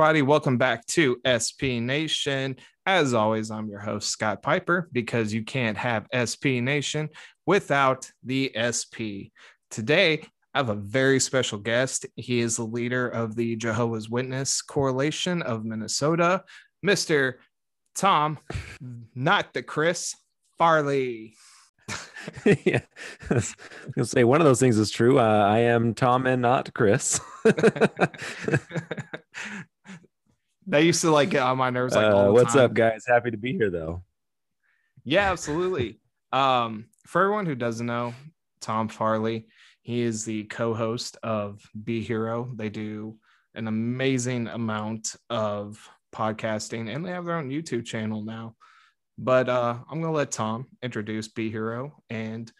Everybody, welcome back to SP Nation. As always, I'm your host, Scott Piper, because you can't have SP Nation without the SP. Today, I have a very special guest. He is the leader of the Jehovah's Witness Correlation of Minnesota, Mr. Tom, not the Chris Farley. yeah, I was gonna say one of those things is true. Uh, I am Tom and not Chris. that used to like get on my nerves. Like, uh, what's time. up, guys? Happy to be here, though. Yeah, absolutely. um, for everyone who doesn't know, Tom Farley, he is the co-host of B-Hero. They do an amazing amount of podcasting, and they have their own YouTube channel now. But uh, I'm gonna let Tom introduce B-Hero and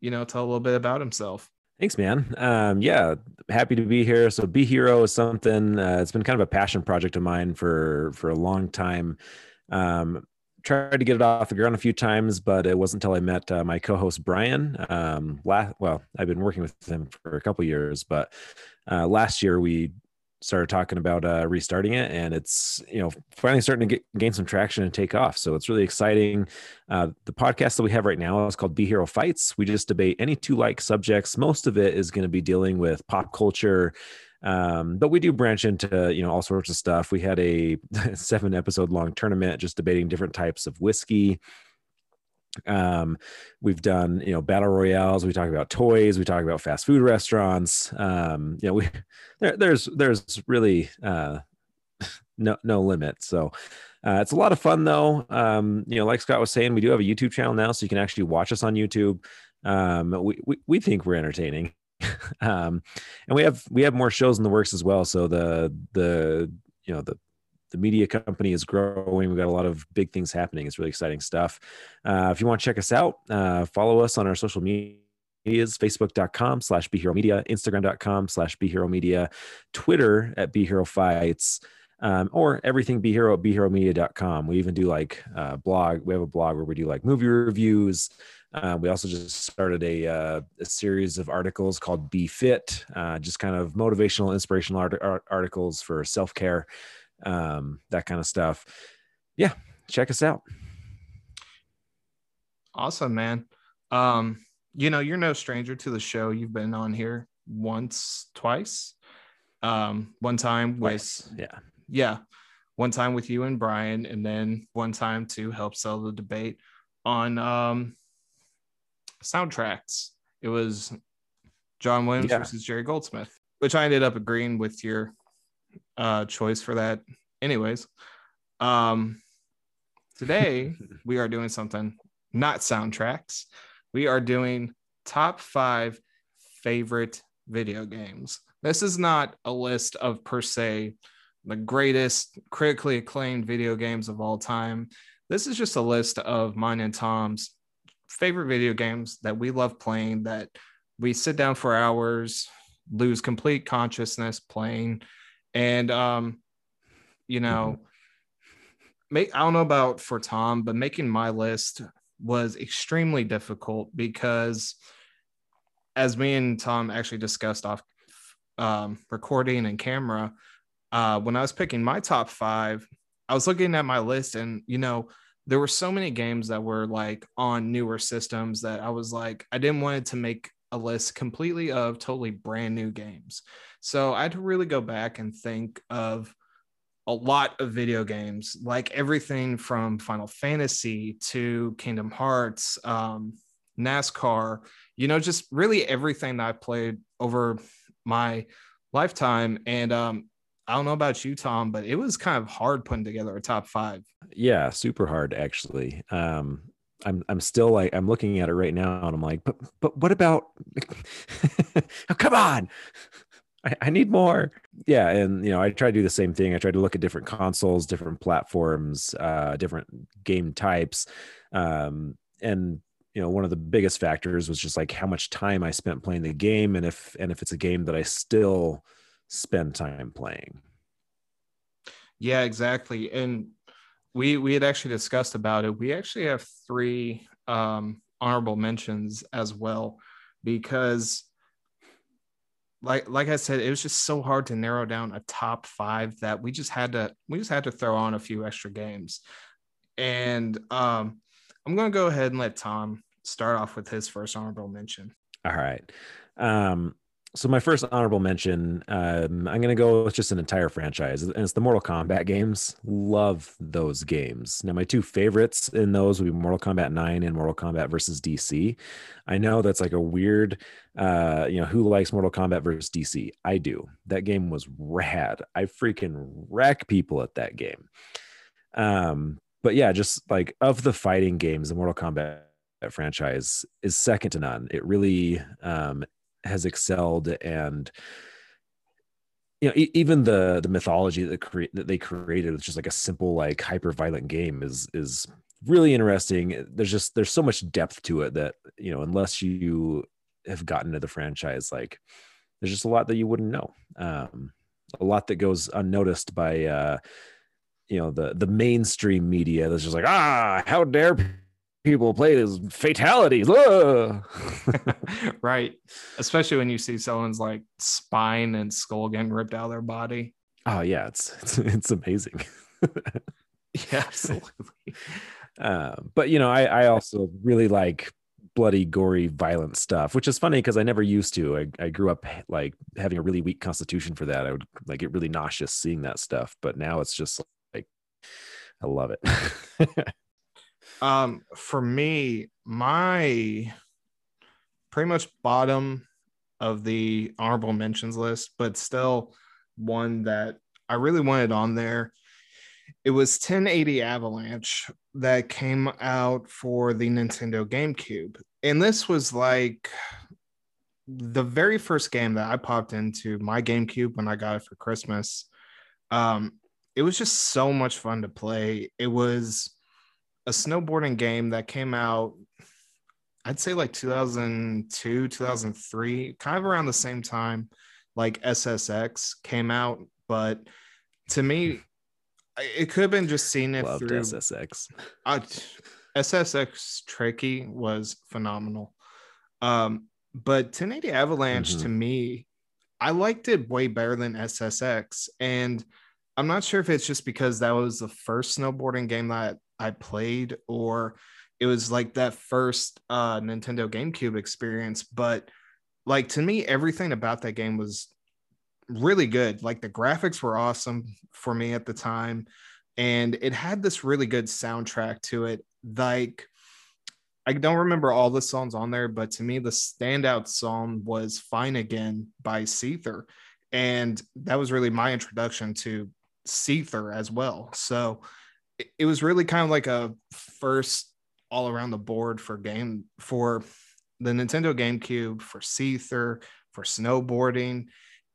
you know tell a little bit about himself. Thanks, man. Um, yeah, happy to be here. So, B-Hero is something. Uh, it's been kind of a passion project of mine for for a long time. Um, tried to get it off the ground a few times, but it wasn't until I met uh, my co-host Brian. Um, last, well, I've been working with him for a couple years, but uh, last year we started talking about uh, restarting it and it's you know finally starting to get, gain some traction and take off. So it's really exciting. Uh, the podcast that we have right now is called B-Hero fights. We just debate any two like subjects. Most of it is going to be dealing with pop culture um, but we do branch into you know all sorts of stuff. We had a seven episode long tournament just debating different types of whiskey um we've done you know battle royales we talk about toys we talk about fast food restaurants um you know we there, there's there's really uh no no limit. So uh, it's a lot of fun though. Um you know like scott was saying we do have a youtube channel now so you can actually watch us on youtube. Um we we, we think we're entertaining. Um and we have we have more shows in the works as well. So the the you know the the media company is growing. We've got a lot of big things happening. It's really exciting stuff. Uh, if you want to check us out, uh, follow us on our social media is facebook.com slash be media instagram.com slash B-Hero media twitter at B-Hero fights um, or everything B-Hero at media.com we even do like uh, blog we have a blog where we do like movie reviews uh, we also just started a, uh, a, series of articles called be fit uh, just kind of motivational inspirational art- art- articles for self-care um, that kind of stuff. Yeah, check us out. Awesome, man. Um, you know, you're no stranger to the show. You've been on here once, twice. Um, one time with yeah, yeah, one time with you and Brian, and then one time to help sell the debate on um soundtracks. It was John Williams yeah. versus Jerry Goldsmith, which I ended up agreeing with your uh, choice for that. Anyways, um, today we are doing something not soundtracks. We are doing top five favorite video games. This is not a list of per se the greatest critically acclaimed video games of all time. This is just a list of mine and Tom's favorite video games that we love playing that we sit down for hours, lose complete consciousness playing and um, you know, mm-hmm. make I don't know about for Tom, but making my list was extremely difficult because as me and Tom actually discussed off um, recording and camera, uh, when I was picking my top five, I was looking at my list and you know there were so many games that were like on newer systems that I was like I didn't want it to make a list completely of totally brand new games. So I had to really go back and think of a lot of video games, like everything from Final Fantasy to Kingdom Hearts, um, NASCAR, you know, just really everything that I played over my lifetime. And um, I don't know about you, Tom, but it was kind of hard putting together a top five. Yeah, super hard actually. Um, I'm I'm still like I'm looking at it right now and I'm like, but but what about? oh, come on, I, I, need more. Yeah, and you know I try to do the same thing. I try to look at different consoles, different platforms, uh, different game types, um, and you know one of the biggest factors was just like how much time I spent playing the game, and if and if it's a game that I still spend time playing. Yeah, exactly, and we we had actually discussed about it. We actually have three um, honorable mentions as well because like like I said, it was just so hard to narrow down a top five that we just had to we just had to throw on a few extra games. And um, I'm gonna go ahead and let Tom start off with his first honorable mention. All right. Um, so my first honorable mention, um, I'm gonna go with just an entire franchise, and it's the Mortal Kombat games. Love those games. Now my two favorites in those would be Mortal Kombat 9 and Mortal Kombat versus DC. I know that's like a weird, uh, you know, who likes Mortal Kombat versus DC? I do. That game was rad. I freaking wreck people at that game. Um, but yeah, just like of the fighting games, the Mortal Kombat franchise is second to none. It really um, has excelled and you know even the the mythology that create that they created with just like a simple like hyper violent game is is really interesting. There's just there's so much depth to it that you know unless you have gotten to the franchise like there's just a lot that you wouldn't know. Um a lot that goes unnoticed by uh you know the the mainstream media that's just like ah how dare people play as fatalities. right. Especially when you see someone's like spine and skull getting ripped out of their body. Oh yeah, it's it's, it's amazing. yeah, absolutely. Uh, but you know, I I also really like bloody, gory, violent stuff, which is funny because I never used to. I, I grew up like having a really weak constitution for that. I would like get really nauseous seeing that stuff, but now it's just like I love it. Um, for me, my pretty much bottom of the honorable mentions list, but still one that I really wanted on there. It was 1080 Avalanche that came out for the Nintendo GameCube. And this was like the very first game that I popped into my GameCube when I got it for Christmas. Um, it was just so much fun to play. It was a snowboarding game that came out I'd say like 2002, 2003, kind of around the same time like SSX came out, but to me it could have been just seeing it Loved through SSX. Uh, SSX Tricky was phenomenal. Um, but 1080 Avalanche mm-hmm. to me, I liked it way better than SSX. And I'm not sure if it's just because that was the first snowboarding game that I played, or it was like that first uh, Nintendo GameCube experience. But like to me, everything about that game was really good. Like the graphics were awesome for me at the time, and it had this really good soundtrack to it. Like I don't remember all the songs on there, but to me, the standout song was Fine Again by Seether. And that was really my introduction to Seether as well. So it was really kind of like a first all around the board for game for the Nintendo GameCube, for Seether, for snowboarding.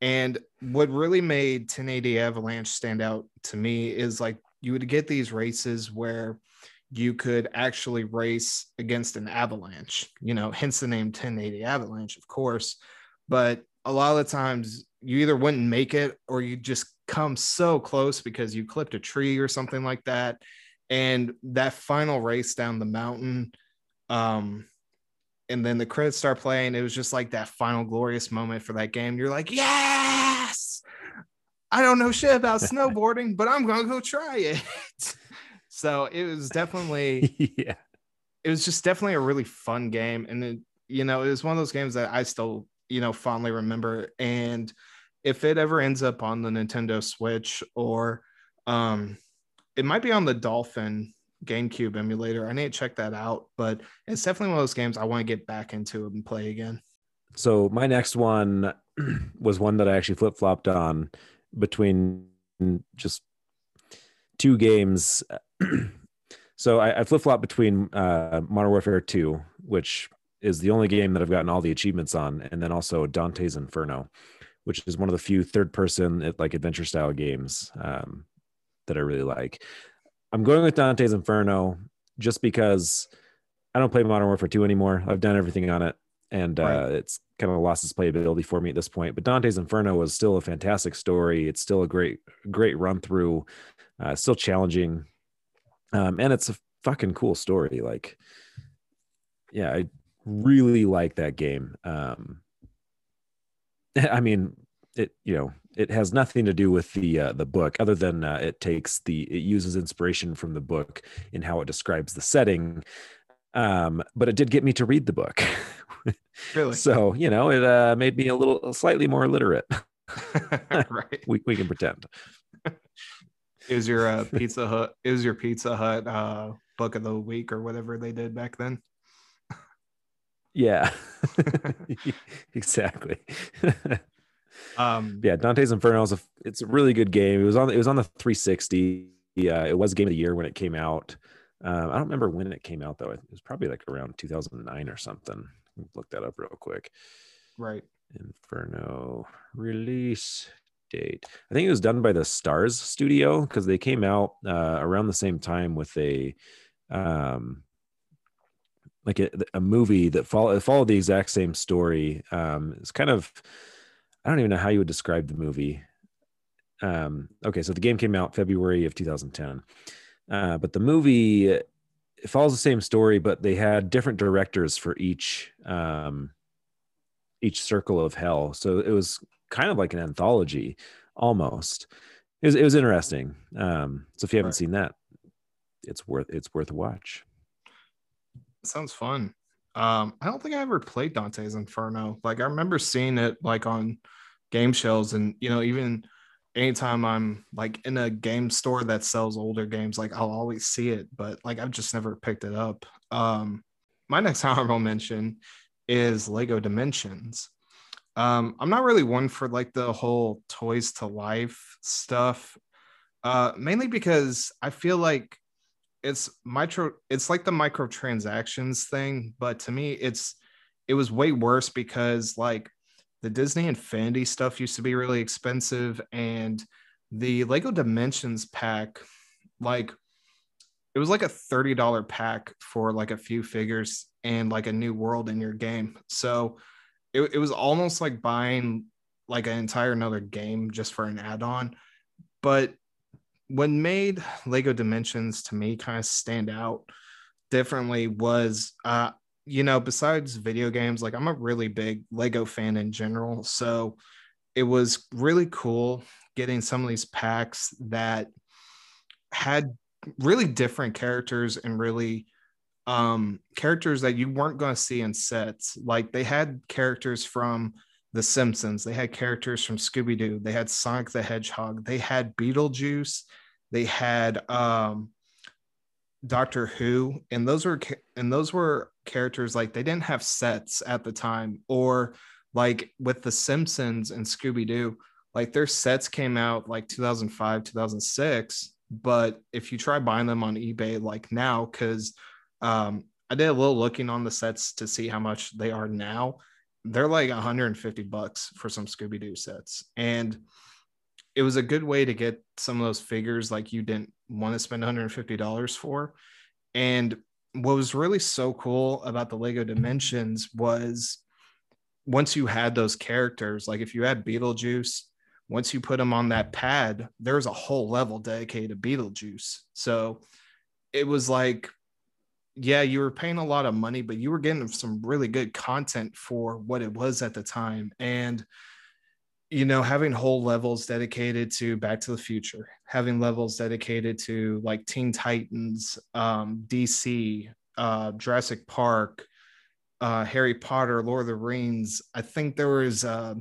And what really made 1080 Avalanche stand out to me is like you would get these races where you could actually race against an avalanche, you know, hence the name 1080 Avalanche, of course. But a lot of the times you either wouldn't make it or you just come so close because you clipped a tree or something like that. And that final race down the mountain, um, and then the credits start playing. It was just like that final glorious moment for that game. You're like, yes, I don't know shit about snowboarding, but I'm gonna go try it. so it was definitely, yeah, it was just definitely a really fun game, and it, you know, it was one of those games that I still, you know, fondly remember. And if it ever ends up on the Nintendo Switch or um, it might be on the Dolphin GameCube emulator. I need to check that out, but it's definitely one of those games I want to get back into and play again. So my next one was one that I actually flip flopped on between just two games. so I, I flip flop between uh, Modern Warfare 2, which is the only game that I've gotten all the achievements on, and then also Dante's Inferno which is one of the few third person like adventure style games um, that I really like. I'm going with Dante's Inferno just because I don't play Modern Warfare 2 anymore. I've done everything on it and right. uh, it's kind of lost its playability for me at this point. But Dante's Inferno was still a fantastic story. It's still a great, great run through, uh, still challenging. Um, and it's a fucking cool story. Like, yeah, I really like that game. Um, I mean, it you know it has nothing to do with the uh, the book other than uh, it takes the it uses inspiration from the book in how it describes the setting. Um but it did get me to read the book. Really? So you know it uh made me a little slightly more literate. Right. We, we can pretend. Is your uh, pizza hut is your pizza hut uh book of the week or whatever they did back then yeah exactly um yeah dante's inferno is a it's a really good game it was on it was on the 360 yeah it was game of the year when it came out um, I don't remember when it came out though. It was probably like around 2009 or something. Look that up real quick. Right. Inferno release date. I think it was done by the Starz Studio because they came out uh, around the same time with a um, like a, a movie that follow, followed the exact same story. Um, it's kind of I don't even know how you would describe the movie. Um, okay, so the game came out February of 2010. Uh, but the movie it follows the same story, but they had different directors for each um, each circle of hell. So it was kind of like an anthology almost. It was, it was interesting. Um, so if you haven't right. seen that, it's worth it's worth a watch. Sounds fun. Um, I don't think I ever played Dante's Inferno. Like I remember seeing it like on game shows and you know even anytime I'm like in a game store that sells older games, like I'll always see it, but like I've just never picked it up. Um, my next honorable mention is Lego Dimensions. Um, I'm not really one for like the whole toys to life stuff, uh, mainly because I feel like it's micro, it's like the microtransactions thing, but to me, it's it was way worse because like the Disney Infinity stuff used to be really expensive, and the Lego Dimensions pack, like it was like a $30 pack for like a few figures and like a new world in your game. So it, it was almost like buying like an entire another game just for an add-on. But what made Lego Dimensions to me kind of stand out differently was uh, you know, besides video games, like I'm a really big Lego fan in general. So it was really cool getting some of these packs that had really different characters and really um characters that you weren't going to see in sets like they had characters from the simpsons they had characters from scooby-doo they had sonic the hedgehog they had beetlejuice they had um Doctor Who, and those were and those were characters like they didn't have sets at the time, or like with the Simpsons and Scooby Doo, like their sets came out like 2005, 2006. But if you try buying them on eBay like now, because um, I did a little looking on the sets to see how much they are now, they're like 150 bucks for some Scooby Doo sets, and it was a good way to get some of those figures like you didn't want to spend $150 for. And what was really so cool about the Lego Dimensions was once you had those characters, like if you had Beetlejuice, once you put them on that pad, there's a whole level dedicated to Beetlejuice. So it was like, yeah, you were paying a lot of money, but you were getting some really good content for what it was at the time. And you know, having whole levels dedicated to Back to the Future, having levels dedicated to like Teen Titans, um, DC, uh, Jurassic Park, uh, Harry Potter, Lord of the Rings. I think there was uh,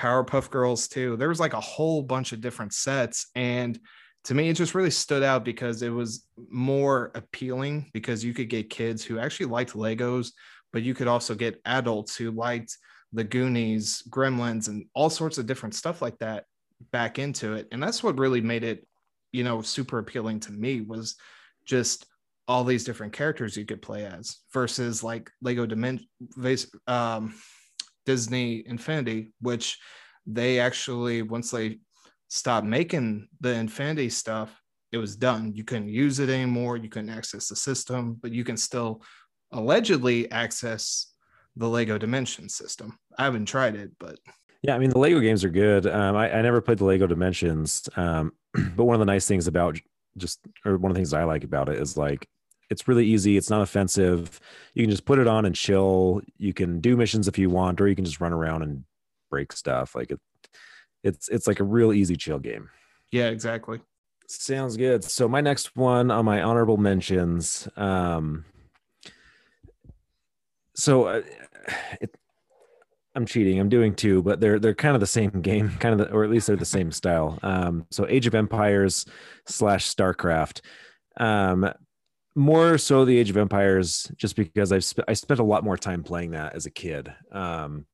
Powerpuff Girls too. There was like a whole bunch of different sets. And to me, it just really stood out because it was more appealing because you could get kids who actually liked Legos, but you could also get adults who liked the Goonies, Gremlins, and all sorts of different stuff like that back into it. And that's what really made it, you know, super appealing to me was just all these different characters you could play as versus like Lego Dimension, um, Disney Infinity, which they actually once they stopped making the Infinity stuff, it was done. You couldn't use it anymore. You couldn't access the system, but you can still allegedly access the Lego Dimension system. I haven't tried it, but yeah, I mean the Lego games are good. Um, I, I, never played the Lego Dimensions, um, but one of the nice things about just or one of the things I like about it is like it's really easy. It's not offensive. You can just put it on and chill. You can do missions if you want, or you can just run around and break stuff. Like it, it's it's like a real easy chill game. Yeah, exactly. Sounds good. So my next one on my honorable mentions. Um, so uh, it, I'm cheating. I'm doing two, but they're they're kind of the same game, kind of, the, or at least they're the same style. Um, so Age of Empires slash StarCraft. Um, more so the Age of Empires, just because I've sp- I spent a lot more time playing that as a kid. Um,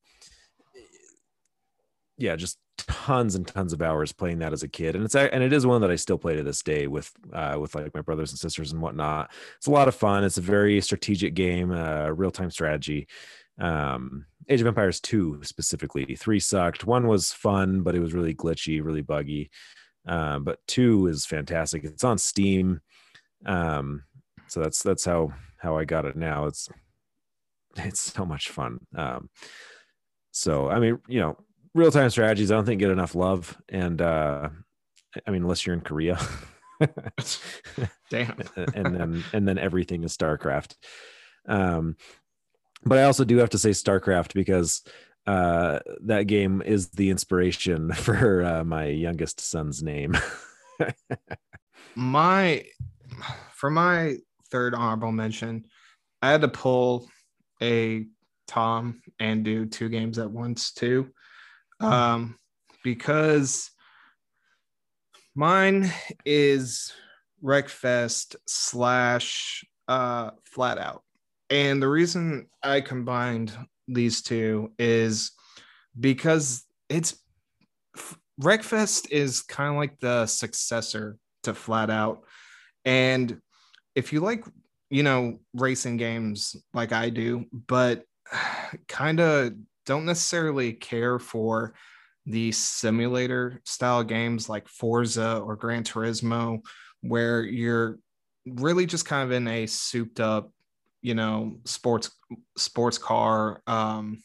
yeah, just tons and tons of hours playing that as a kid, and it's and it is one that I still play to this day with uh, with like my brothers and sisters and whatnot. It's a lot of fun. It's a very strategic game, uh, real time strategy. Um, Age of Empires two specifically, three sucked. One was fun, but it was really glitchy, really buggy. Um, but two is fantastic. It's on Steam, um, so that's that's how how I got it now. It's it's so much fun. Um, so I mean, you know, real time strategies I don't think get enough love, and uh, I mean unless you're in Korea. Damn. and then and then everything is StarCraft. Um, but I also do have to say StarCraft because uh, that game is the inspiration for uh, my youngest son's name. my for my third honorable mention, I had to pull a Tom and do two games at once too um, because mine is Wreckfest slash uh, FlatOut. And the reason I combined these two is because it's Wreckfest is kind of like the successor to FlatOut. And if you like, you know, racing games like I do, but kind of don't necessarily care for the simulator style games like Forza or Gran Turismo, where you're really just kind of in a souped up, you know, sports sports car, um,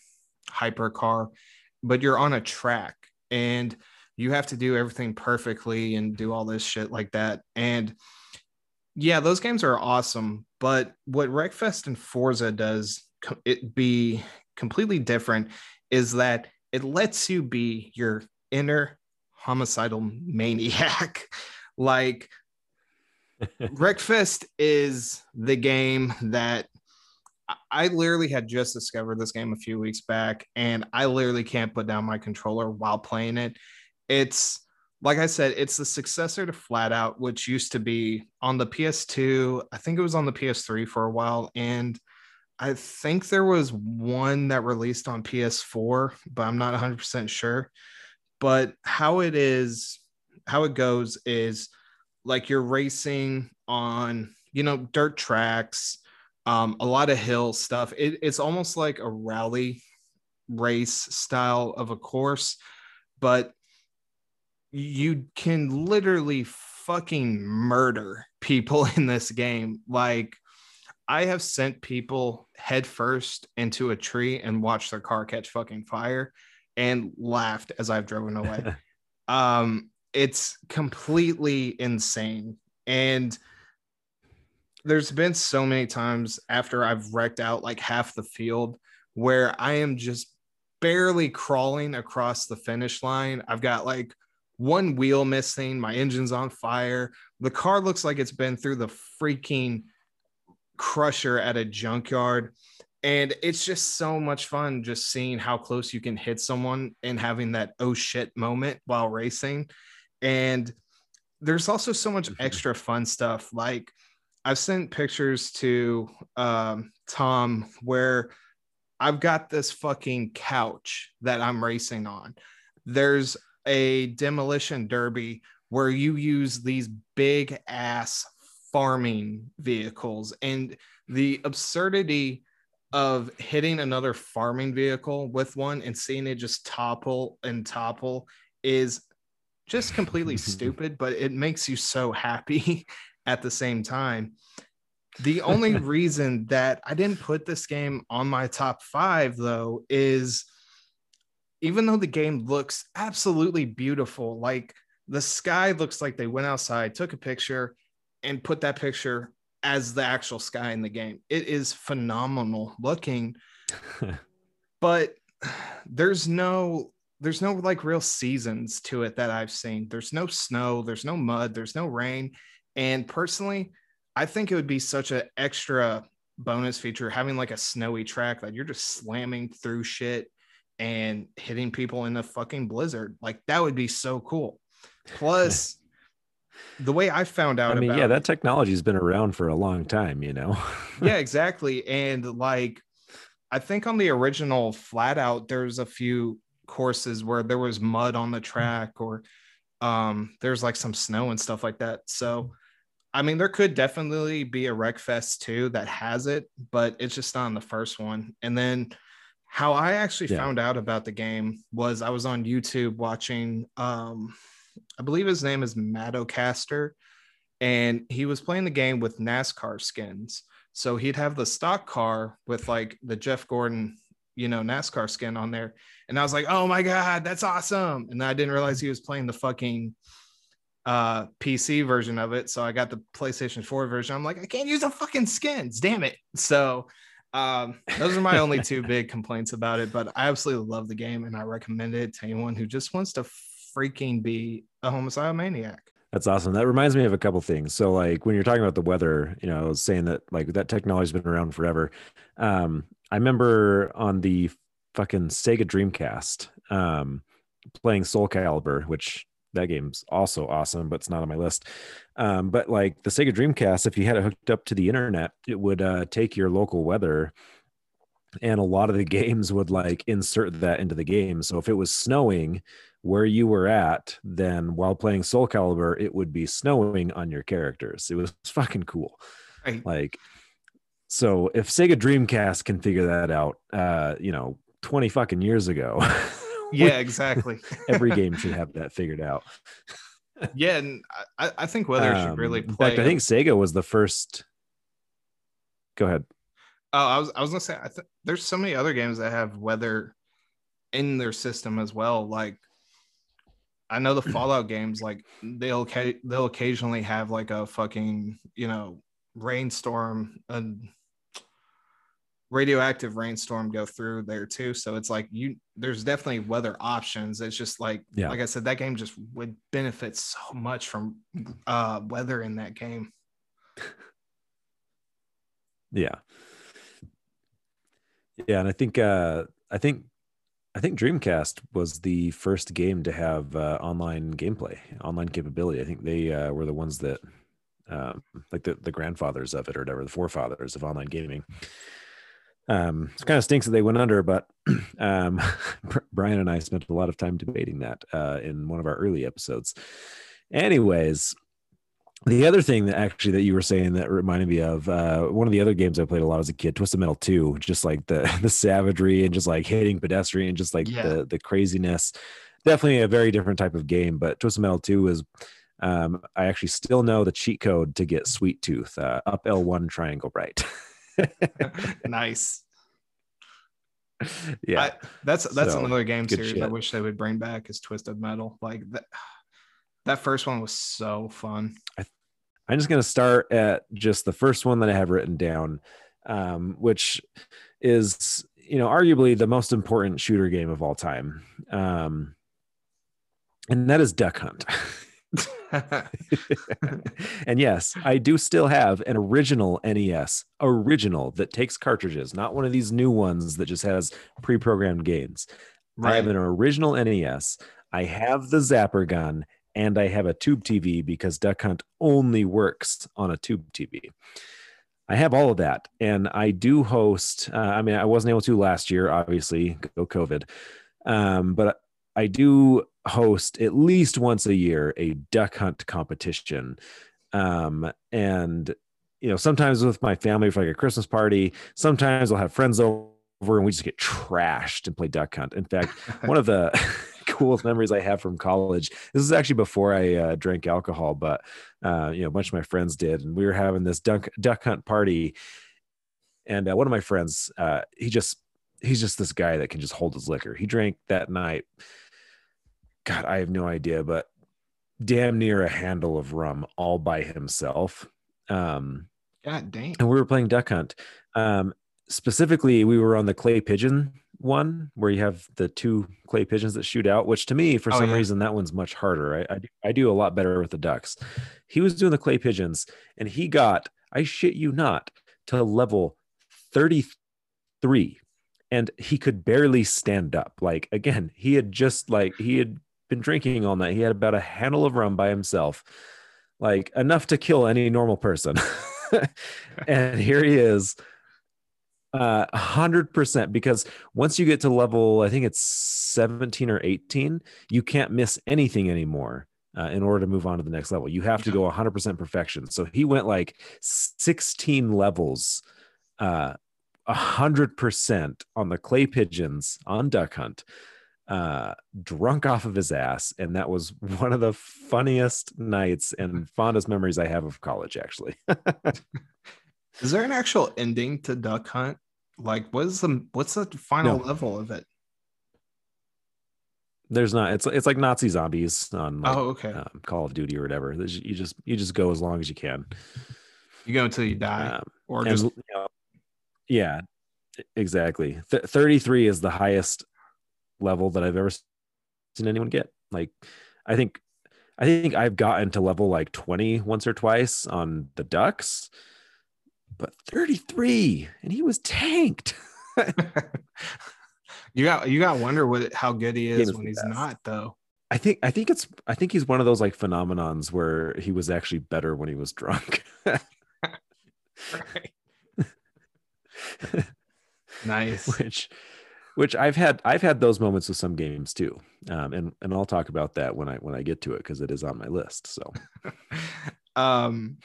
hyper car, but you're on a track and you have to do everything perfectly and do all this shit like that. And yeah, those games are awesome, but what Wreckfest and Forza does it be completely different is that it lets you be your inner homicidal maniac. like Wreckfest is the game that I literally had just discovered this game a few weeks back, and I literally can't put down my controller while playing it. It's like I said, it's the successor to FlatOut, which used to be on the PS2. I think it was on the PS3 for a while, and I think there was one that released on PS4, but I'm not 100% sure. But how it is, how it goes is like you're racing on, you know, dirt tracks, um, a lot of hill stuff. It, it's almost like a rally race style of a course, but you can literally fucking murder people in this game. Like, I have sent people headfirst into a tree and watched their car catch fucking fire and laughed as I've driven away. um, it's completely insane. And there's been so many times after I've wrecked out like half the field where I am just barely crawling across the finish line. I've got like one wheel missing, my engine's on fire. The car looks like it's been through the freaking crusher at a junkyard and it's just so much fun just seeing how close you can hit someone and having that oh shit moment while racing and there's also so much mm-hmm. extra fun stuff. Like i've sent pictures to um, tom where i've got this fucking couch that i'm racing on. There's a demolition derby where you use these big ass farming vehicles. And the absurdity of hitting another farming vehicle with one and seeing it just topple and topple is just completely stupid, but it makes you so happy at the same time. The only reason that I didn't put this game on my top five, though, is even though the game looks absolutely beautiful, like the sky looks like they went outside, took a picture, and put that picture as the actual sky in the game. It is phenomenal looking, but there's no there's no like real seasons to it that I've seen. There's no snow, there's no mud, there's no rain. And personally, I think it would be such an extra bonus feature having like a snowy track that you're just slamming through shit and hitting people in a fucking blizzard. Like that would be so cool. Plus, the way I found out, I mean, about, yeah, that technology has been around for a long time, you know. yeah, exactly. And like, I think on the original FlatOut, there's a few courses where there was mud on the track or um there's like some snow and stuff like that. So I mean, there could definitely be a Wreckfest too that has it, but it's just not on the first one. And then how I actually yeah. found out about the game was I was on YouTube watching um I believe his name is Mattocaster, and he was playing the game with NASCAR skins. So he'd have the stock car with like the Jeff Gordon, you know, NASCAR skin on there. And I was like, oh my God, that's awesome. And I didn't realize he was playing the fucking uh, PC version of it. So I got the PlayStation 4 version. I'm like, I can't use the fucking skins. Damn it. So um, those are my only two big complaints about it. But I absolutely love the game and I recommend it to anyone who just wants to freaking be a homicidal maniac. That's awesome. That reminds me of a couple things. So, like when you're talking about the weather, you know, saying that like that technology's been around forever. Um, I remember on the fucking Sega Dreamcast, um, playing Soul Calibur, which that game's also awesome, but it's not on my list. Um, but like the Sega Dreamcast, if you had it hooked up to the internet, it would uh, take your local weather and a lot of the games would like insert that into the game. So if it was snowing, where you were at, then while playing Soul Calibur, it would be snowing on your characters. It was fucking cool. Right. Like, so if Sega Dreamcast can figure that out, uh, you know, 20 fucking years ago. yeah, exactly. every game should have that figured out. yeah, and I, I think Weather um, should really play. In fact, I think Sega was the first. Go ahead. Oh, I was I was gonna say I think there's so many other games that have weather in their system as well. Like I know the Fallout games, like they'll they'll occasionally have like a fucking you know rainstorm, a radioactive rainstorm go through there too. So it's like you there's definitely weather options. It's just like yeah. like I said, that game just would benefit so much from uh weather in that game. yeah. Yeah, and I think uh I think I think Dreamcast was the first game to have uh, online gameplay, online capability. I think they uh, were the ones that, um, like the, the grandfathers of it or whatever, the forefathers of online gaming. Um, it kind of stinks that they went under, but um, Brian and I spent a lot of time debating that uh, in one of our early episodes. Anyways, the other thing that actually that you were saying that reminded me of uh, one of the other games I played a lot as a kid, Twisted Metal 2, just like the the savagery and just like hitting pedestrian, just like yeah. the the craziness. Definitely a very different type of game, but Twisted Metal 2 is um, I actually still know the cheat code to get Sweet Tooth uh, up L1 triangle right. nice. Yeah, I, that's that's so, another game series shit. I wish they would bring back is Twisted Metal. Like that, that first one was so fun. I, I'm just going to start at just the first one that I have written down, um, which is, you know, arguably the most important shooter game of all time. Um, and that is Duck Hunt. and yes, I do still have an original NES, original that takes cartridges, not one of these new ones that just has pre-programmed games. Right. I have an original NES. I have the zapper gun and I have a tube TV because Duck Hunt only works on a tube TV. I have all of that, and I do host. Uh, I mean, I wasn't able to last year, obviously, go COVID, um, but I do host at least once a year a duck hunt competition, um, and you know, sometimes with my family for like a Christmas party. Sometimes I'll have friends over and we just get trashed and play duck hunt. In fact, one of the coolest memories I have from college. This is actually before I uh, drank alcohol, but uh, you know, a bunch of my friends did, and we were having this duck duck hunt party. And uh, one of my friends, uh, he just he's just this guy that can just hold his liquor. He drank that night. God, I have no idea, but damn near a handle of rum all by himself. Um, God damn. And we were playing duck hunt. Um, specifically, we were on the clay pigeon one where you have the two clay pigeons that shoot out, which to me, for oh, some yeah. reason, that one's much harder. I, I, I do a lot better with the ducks. He was doing the clay pigeons and he got, I shit you not, to level 33 and he could barely stand up. Like, again, he had just like, he had been drinking all night. He had about a handle of rum by himself, like enough to kill any normal person. and here he is uh, a hundred percent. Because once you get to level, I think it's 17 or 18, you can't miss anything anymore. Uh, in order to move on to the next level, you have to go 100% perfection. So he went like 16 levels, uh, 100% on the clay pigeons on Duck Hunt, uh, drunk off of his ass. And that was one of the funniest nights and fondest memories I have of college, actually. Is there an actual ending to Duck Hunt? Like, what's the what's the final no. level of it? There's not. It's it's like Nazi zombies on like, oh okay um, Call of Duty or whatever. There's, you just you just go as long as you can. You go until you die, um, or just and, you know, yeah, exactly. Th- Thirty three is the highest level that I've ever seen anyone get. Like, I think I think I've gotten to level like 20 once or twice on the ducks but 33 and he was tanked. you got you got to wonder what how good he is when he's best. not though. I think I think it's I think he's one of those like phenomenons where he was actually better when he was drunk. nice. Which which I've had I've had those moments with some games too. Um, and and I'll talk about that when I when I get to it because it is on my list. So um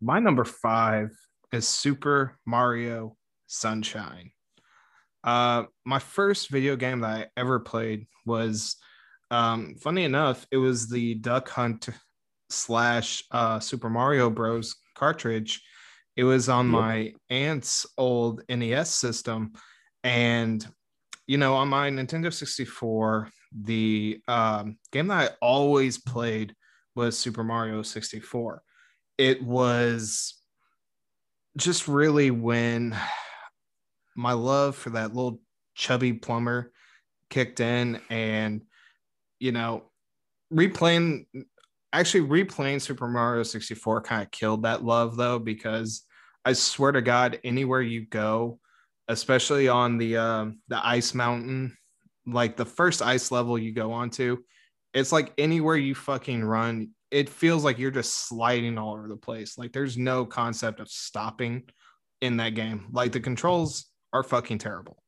my number 5 is Super Mario Sunshine. Uh, my first video game that I ever played was, um, funny enough, it was the Duck Hunt slash uh, Super Mario Bros. cartridge. It was on yep. my aunt's old NES system, and you know, on my Nintendo 64, the um, game that I always played was Super Mario 64. It was just really when my love for that little chubby plumber kicked in and you know replaying actually replaying super mario 64 kind of killed that love though because i swear to god anywhere you go especially on the um, the ice mountain like the first ice level you go onto it's like anywhere you fucking run it feels like you're just sliding all over the place. Like there's no concept of stopping in that game. Like the controls are fucking terrible.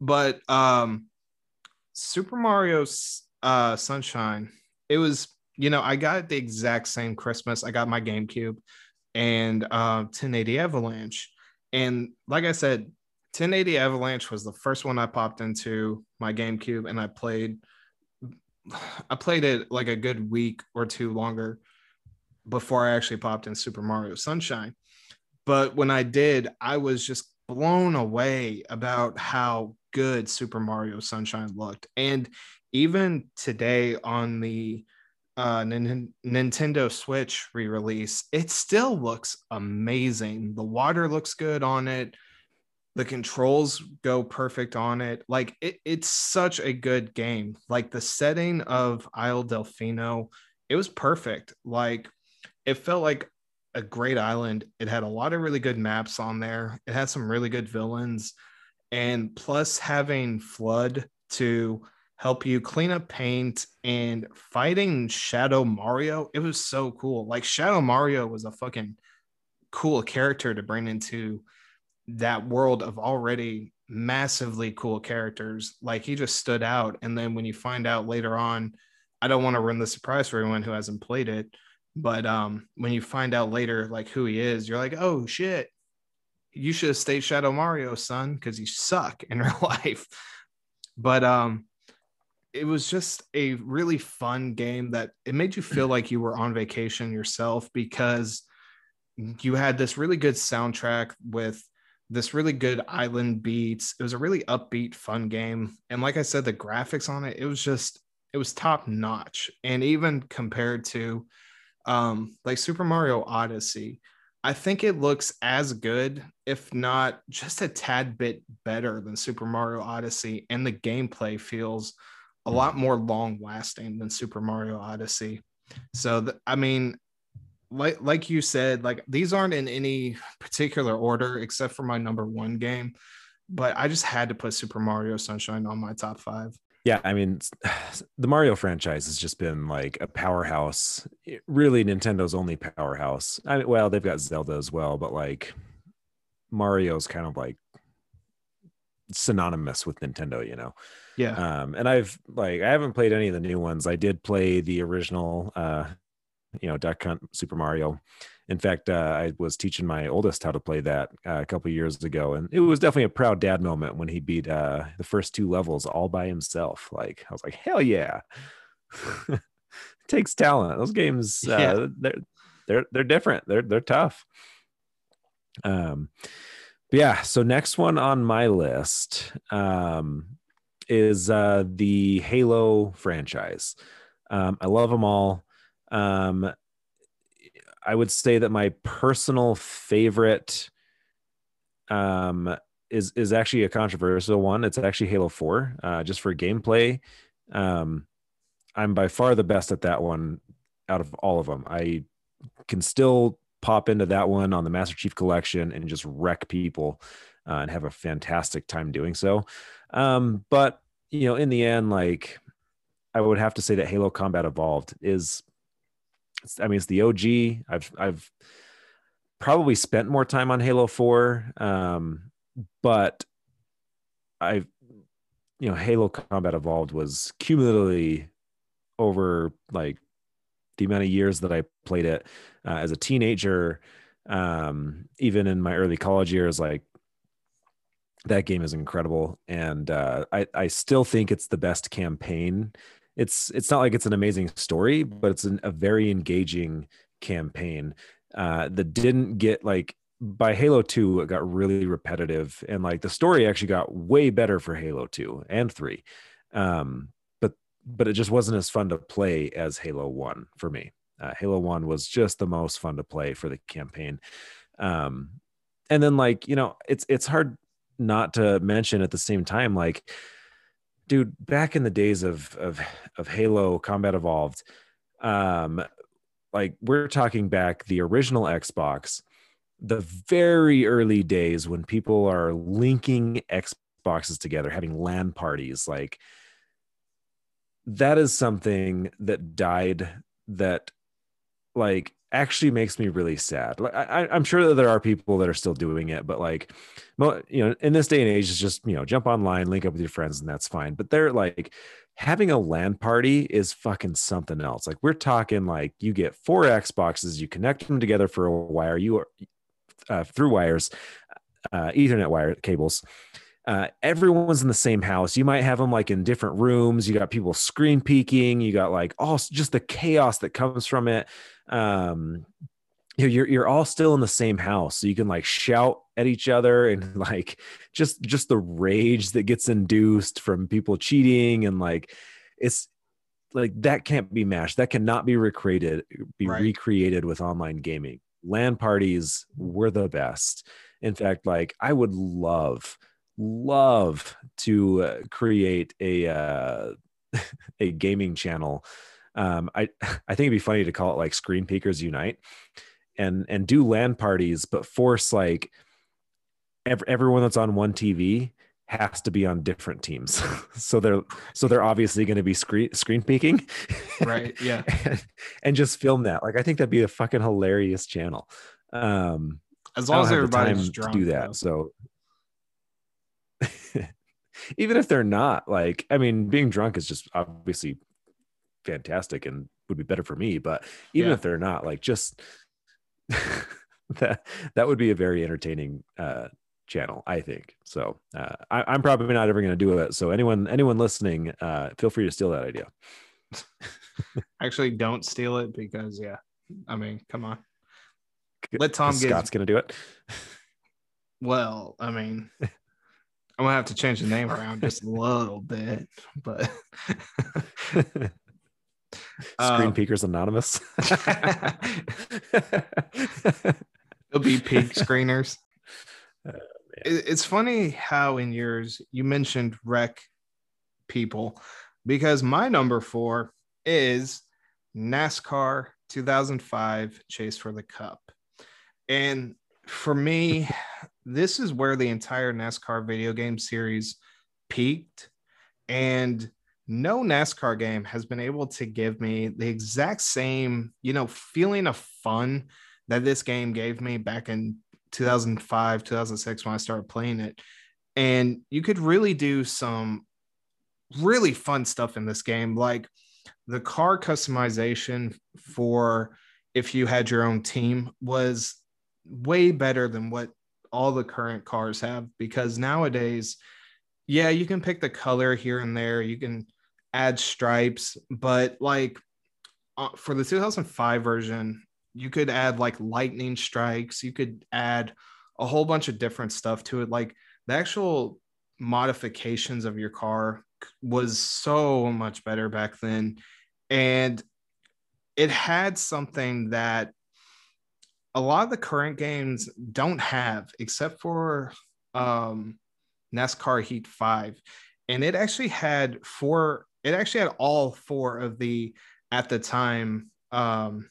But um Super Mario uh Sunshine, it was, you know, I got the exact same Christmas. I got my GameCube and uh 1080 Avalanche. And like I said, 1080 Avalanche was the first one I popped into my GameCube and I played I played it like a good week or two longer before I actually popped in Super Mario Sunshine. But when I did, I was just blown away about how good Super Mario Sunshine looked. And even today on the uh, N- Nintendo Switch re release, it still looks amazing. The water looks good on it the controls go perfect on it. Like it, it's such a good game. Like the setting of Isle Delfino, it was perfect. Like it felt like a great island. It had a lot of really good maps on there. It had some really good villains. And plus having FLUDD to help you clean up paint and fighting Shadow Mario, it was so cool. Like Shadow Mario was a fucking cool character to bring into that world of already massively cool characters. Like he just stood out. And then when you find out later on, I don't want to ruin the surprise for anyone who hasn't played it, but um, when you find out later like who he is, you're like, oh shit, you should have stayed Shadow Mario, son, because you suck in real life. But um, it was just a really fun game that it made you feel like you were on vacation yourself because you had this really good soundtrack with this really good island beats. It was a really upbeat, fun game. And like I said, the graphics on it, it was just, it was top notch. And even compared to um, like Super Mario Odyssey, I think it looks as good, if not just a tad bit better than Super Mario Odyssey, and the gameplay feels a lot more long lasting than Super Mario Odyssey. So, th- I mean, like like you said, like these aren't in any particular order except for my number one game, but I just had to put Super Mario Sunshine on my top five. Yeah, I mean, the Mario franchise has just been like a powerhouse. really, Nintendo's only powerhouse. I mean, well, they've got Zelda as well, but like Mario's kind of like synonymous with Nintendo, you know. Yeah. Um, and I've like I haven't played any of the new ones. I did play the original uh you know duck hunt super mario. In fact uh, i was teaching my oldest how to play that uh, a couple years ago and it was definitely a proud dad moment when he beat uh, the first two levels all by himself. Like i was like hell yeah. It takes talent. Those games uh, yeah. they're they're they're different. They're they're tough. Um yeah so next one on my list um is uh the halo franchise. Um i love them all um, I would say that my personal favorite um, is is actually a controversial one. It's actually Halo Four, uh, just for gameplay. Um, I'm by far the best at that one out of all of them. I can still pop into that one on the Master Chief Collection and just wreck people uh, and have a fantastic time doing so. Um, but you know, in the end, like I would have to say that Halo Combat Evolved is I mean, it's the OG. I've I've probably spent more time on Halo Four, um, but I've you know Halo Combat Evolved was cumulatively over like the amount of years that I played it uh, as a teenager, um, even in my early college years, like that game is incredible, and uh, I I still think it's the best campaign it's it's not like it's an amazing story, but it's an, a very engaging campaign uh, that didn't get like by Halo 2, it got really repetitive and like the story actually got way better for Halo 2 and 3. Um, but but it just wasn't as fun to play as Halo 1 for me. Uh, Halo 1 was just the most fun to play for the campaign. Um, and then like, you know, it's it's hard not to mention at the same time like dude, back in the days of of of Halo Combat Evolved, um, like we're talking back the original Xbox, the very early days when people are linking Xboxes together, having LAN parties, like that is something that died that like actually makes me really sad. Like I, I'm sure that there are people that are still doing it, but like, you know, in this day and age, it's just you know, jump online, link up with your friends, and that's fine. But they're like, having a LAN party is fucking something else. Like we're talking like you get four Xboxes, you connect them together for a wire, you are uh, through wires, uh, Ethernet wire cables. Uh, everyone's in the same house. You might have them like in different rooms. You got people screen peeking. You got like all just the chaos that comes from it um you're you're all still in the same house so you can like shout at each other and like just just the rage that gets induced from people cheating and like it's like that can't be matched that cannot be recreated be right. recreated with online gaming LAN parties were the best in fact like i would love love to uh, create a uh, a gaming channel um, I I think it'd be funny to call it like Screen Peekers Unite, and and do LAN parties, but force like ev- everyone that's on one TV has to be on different teams. so they're so they're obviously going to be screen screen peeking, right? Yeah, and, and, just film that. Like I think that'd be a fucking hilarious channel. Um, as long as everybody's drunk, to do that. Though. So even if they're not like, I mean, being drunk is just obviously fantastic and would be better for me. But even yeah. if they're not, like just that that would be a very entertaining uh, channel, I think. So uh, I, am probably not ever going to do it. So anyone anyone listening, uh, feel free to steal that idea. Actually, don't steal it because yeah, I mean, come on, let Tom get. Scott's going to do it. Well, I mean. I'm gonna have to change the name around just a little bit, but Screen um, Peekers Anonymous. it It'll be peak screeners. Uh, it's funny how in yours you mentioned wreck people because my number four is NASCAR 2005 Chase for the Cup. And for me, this is where the entire NASCAR video game series peaked. And no NASCAR game has been able to give me the exact same, you know, feeling of fun that this game gave me back in 2005, 2006 when I started playing it. And you could really do some really fun stuff in this game. Like the car customization for if you had your own team was way better than what all the current cars have because nowadays, yeah, you can pick the color here and there, you can add stripes, but like uh, for the 2005 version, you could add like lightning strikes, you could add a whole bunch of different stuff to it. Like the actual modifications of your car was so much better back then. And it had something that a lot of the current games don't have, except for um, NASCAR Heat 5. And it actually had four, it actually had all four of the, at the time, um,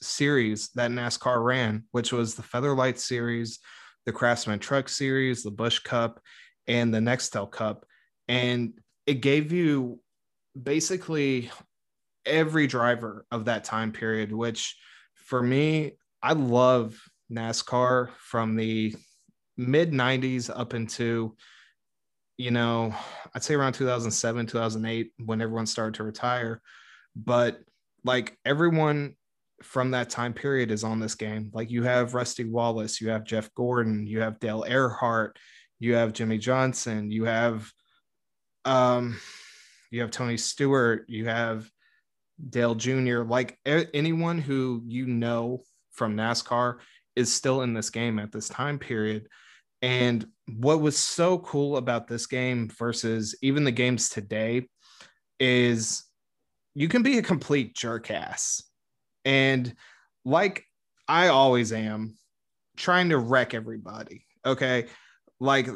series that NASCAR ran, which was the Featherlite Series, the Craftsman Truck Series, the Busch Cup, and the Nextel Cup. And it gave you basically every driver of that time period, which for me, I love NASCAR from the mid 90s up into, you know, I'd say around 2007, 2008, when everyone started to retire. But like everyone from that time period is on this game. Like you have Rusty Wallace, you have Jeff Gordon, you have Dale Earnhardt, you have Jimmie Johnson, you have um you have Tony Stewart, you have Dale Jr. Like anyone who you know from NASCAR is still in this game at this time period. And what was so cool about this game versus even the games today is you can be a complete jerk ass and like I always am, trying to wreck everybody. Okay. Like,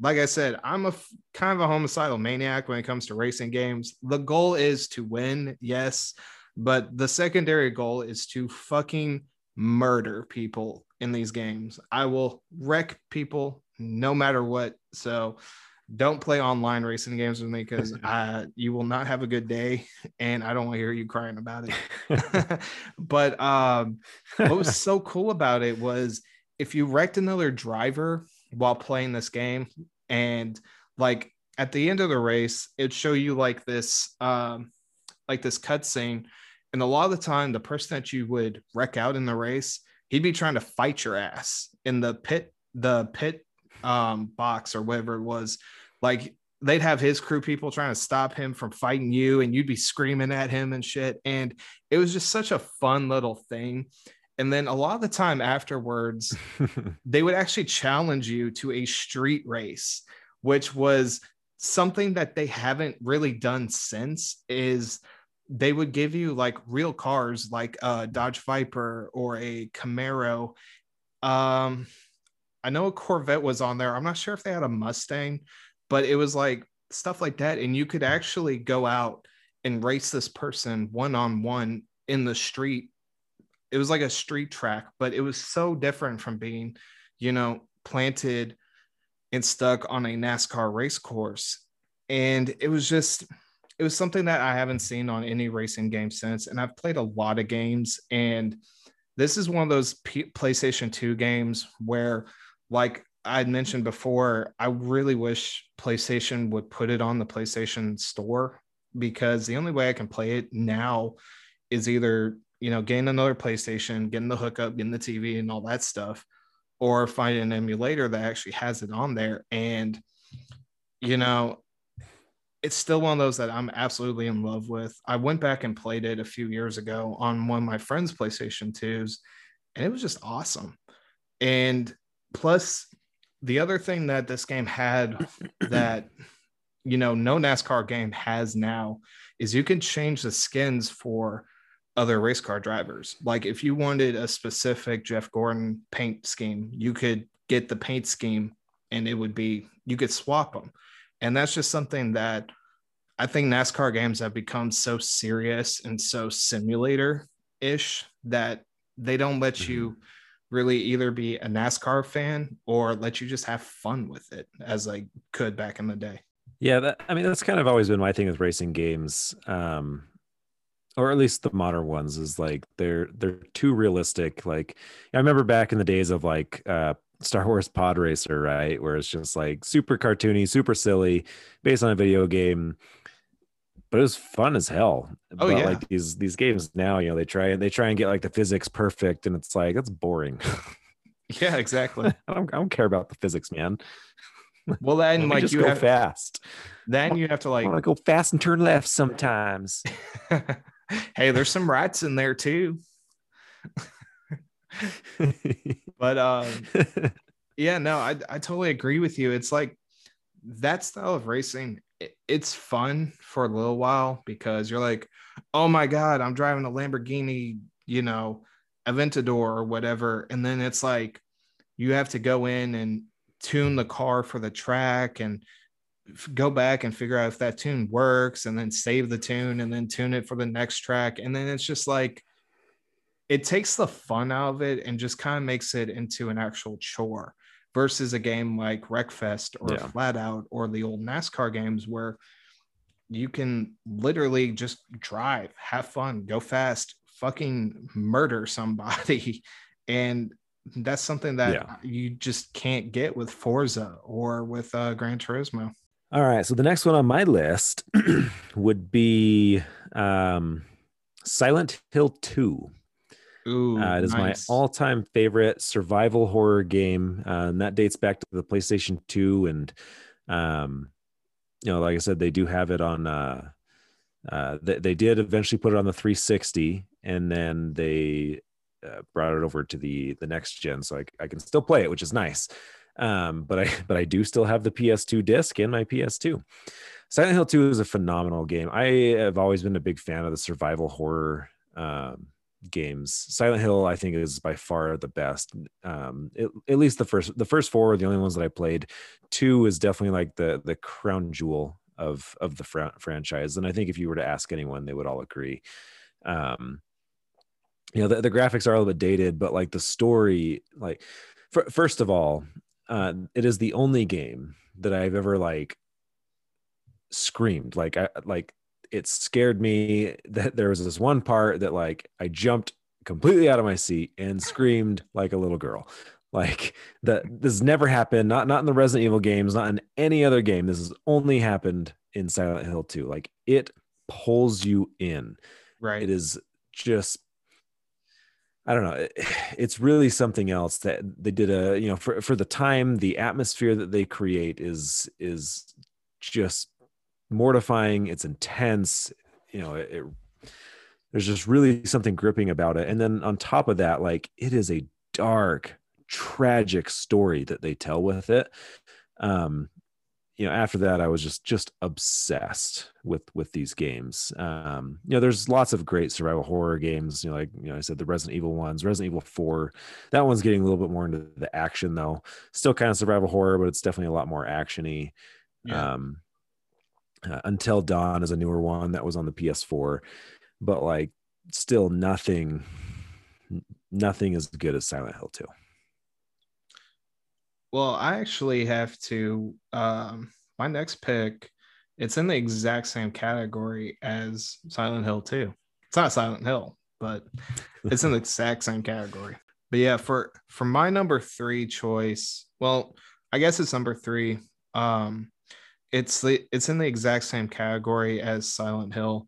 like I said, I'm a kind of a homicidal maniac when it comes to racing games. The goal is to win, yes, but the secondary goal is to fucking murder people in these games. I will wreck people no matter what. So, don't play online racing games with me because you will not have a good day and I don't want to hear you crying about it. but um, what was so cool about it was if you wrecked another driver while playing this game and like at the end of the race, it'd show you like this um, like this cutscene. And a lot of the time, the person that you would wreck out in the race, he'd be trying to fight your ass in the pit, the pit um, box or whatever it was. Like they'd have his crew people trying to stop him from fighting you and you'd be screaming at him and shit. And it was just such a fun little thing. And then a lot of the time afterwards they would actually challenge you to a street race which was something that they haven't really done since is they would give you like real cars like a Dodge Viper or a Camaro. Um I know a Corvette was on there. I'm not sure if they had a Mustang but it was like stuff like that. And you could actually go out and race this person one on one in the street. It was like a street track but it was so different from being you know planted and stuck on a NASCAR race course. And it was just it was something that I haven't seen on any racing game since and I've played a lot of games and this is one of those P- PlayStation 2 games where like I would mentioned before, I really wish PlayStation would put it on the PlayStation Store because the only way I can play it now is either you know getting another PlayStation, getting the hookup, getting the TV, and all that stuff, or finding an emulator that actually has it on there. And you know, it's still one of those that I'm absolutely in love with. I went back and played it a few years ago on one of my friends' PlayStation 2s, and it was just awesome. And plus, the other thing that this game had that you know no NASCAR game has now is you can change the skins for other race car drivers. Like if you wanted a specific Jeff Gordon paint scheme, you could get the paint scheme and it would be you could swap them. And that's just something that I think NASCAR games have become so serious and so simulator ish that they don't let mm-hmm. you really either be a NASCAR fan or let you just have fun with it as I could back in the day. Yeah, that, I mean that's kind of always been my thing with racing games. Um, or at least the modern ones is like they're they're too realistic like i remember back in the days of like uh star wars pod racer right? Where it's just like super cartoony super silly based on a video game. But it was fun as hell oh but, yeah. like these these games now you know they try and they try and get like the physics perfect and it's like that's boring. Yeah exactly. I, don't, I don't care about the physics man. Well then like you go have fast. then you have to like I want to go fast and turn left sometimes? Hey, there's some rats in there too. But um, yeah, no, I, I totally agree with you. It's like that style of racing, it, it's fun for a little while because you're like, oh my God, I'm driving a Lamborghini, you know, Aventador or whatever. And then it's like you have to go in and tune the car for the track and go back and figure out if that tune works and then save the tune and then tune it for the next track and then it's just like it takes the fun out of it and just kind of makes it into an actual chore versus a game like Wreckfest or yeah. FlatOut or the old NASCAR games where you can literally just drive, have fun, go fast, fucking murder somebody. And that's something that yeah. you just can't get with Forza or with uh, Gran Turismo. All right. So the next one on my list would be um, Silent Hill 2. Ooh, uh, it is nice. my all-time favorite survival horror game, uh, and that dates back to the PlayStation 2. And um, you know, like I said, they do have it on. Uh, uh, they, they did eventually put it on the 360, and then they uh, brought it over to the the next gen, so I, I can still play it, which is nice. Um, but I but I do still have the PS2 disc and my PS2. Silent Hill 2 is a phenomenal game. I have always been a big fan of the survival horror um, games. Silent Hill, I think, is by far the best. Um, it, at least the first the first four are the only ones that I played. Two is definitely like the the crown jewel of of the fr- franchise, and I think if you were to ask anyone, they would all agree. Um, you know, the, the graphics are a little bit dated, but like the story, like for, first of all, uh, it is the only game that I've ever like screamed like I like it scared me that there was this one part that like I jumped completely out of my seat and screamed like a little girl. Like that this never happened, not not in the Resident Evil games, not in any other game. This has only happened in Silent Hill 2. Like it pulls you in. Right. It is just I don't know. It's really something else that they did a, you know, for, for the time, the atmosphere that they create is, is just mortifying. It's intense. You know, it, it there's just really something gripping about it. And then on top of that, like it is a dark, tragic story that they tell with it. Um, you know after that i was just just obsessed with with these games um you know there's lots of great survival horror games you know like you know i said the resident evil ones resident evil 4 that one's getting a little bit more into the action though still kind of survival horror but it's definitely a lot more actiony yeah. um uh, until dawn is a newer one that was on the ps4 but like still nothing nothing as good as silent hill 2 well, I actually have to. Um, my next pick, it's in the exact same category as Silent Hill 2. It's not Silent Hill, but it's in the exact same category. But yeah, for for my number three choice, well, I guess it's number three. Um, it's the it's in the exact same category as Silent Hill,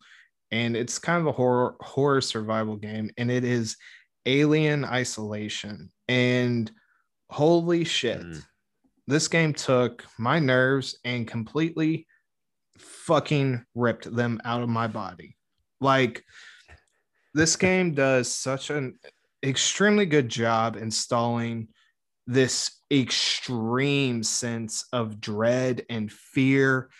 and it's kind of a horror horror survival game, and it is Alien Isolation. And holy shit. Mm. This game took my nerves and completely fucking ripped them out of my body. Like this game does such an extremely good job installing this extreme sense of dread and fear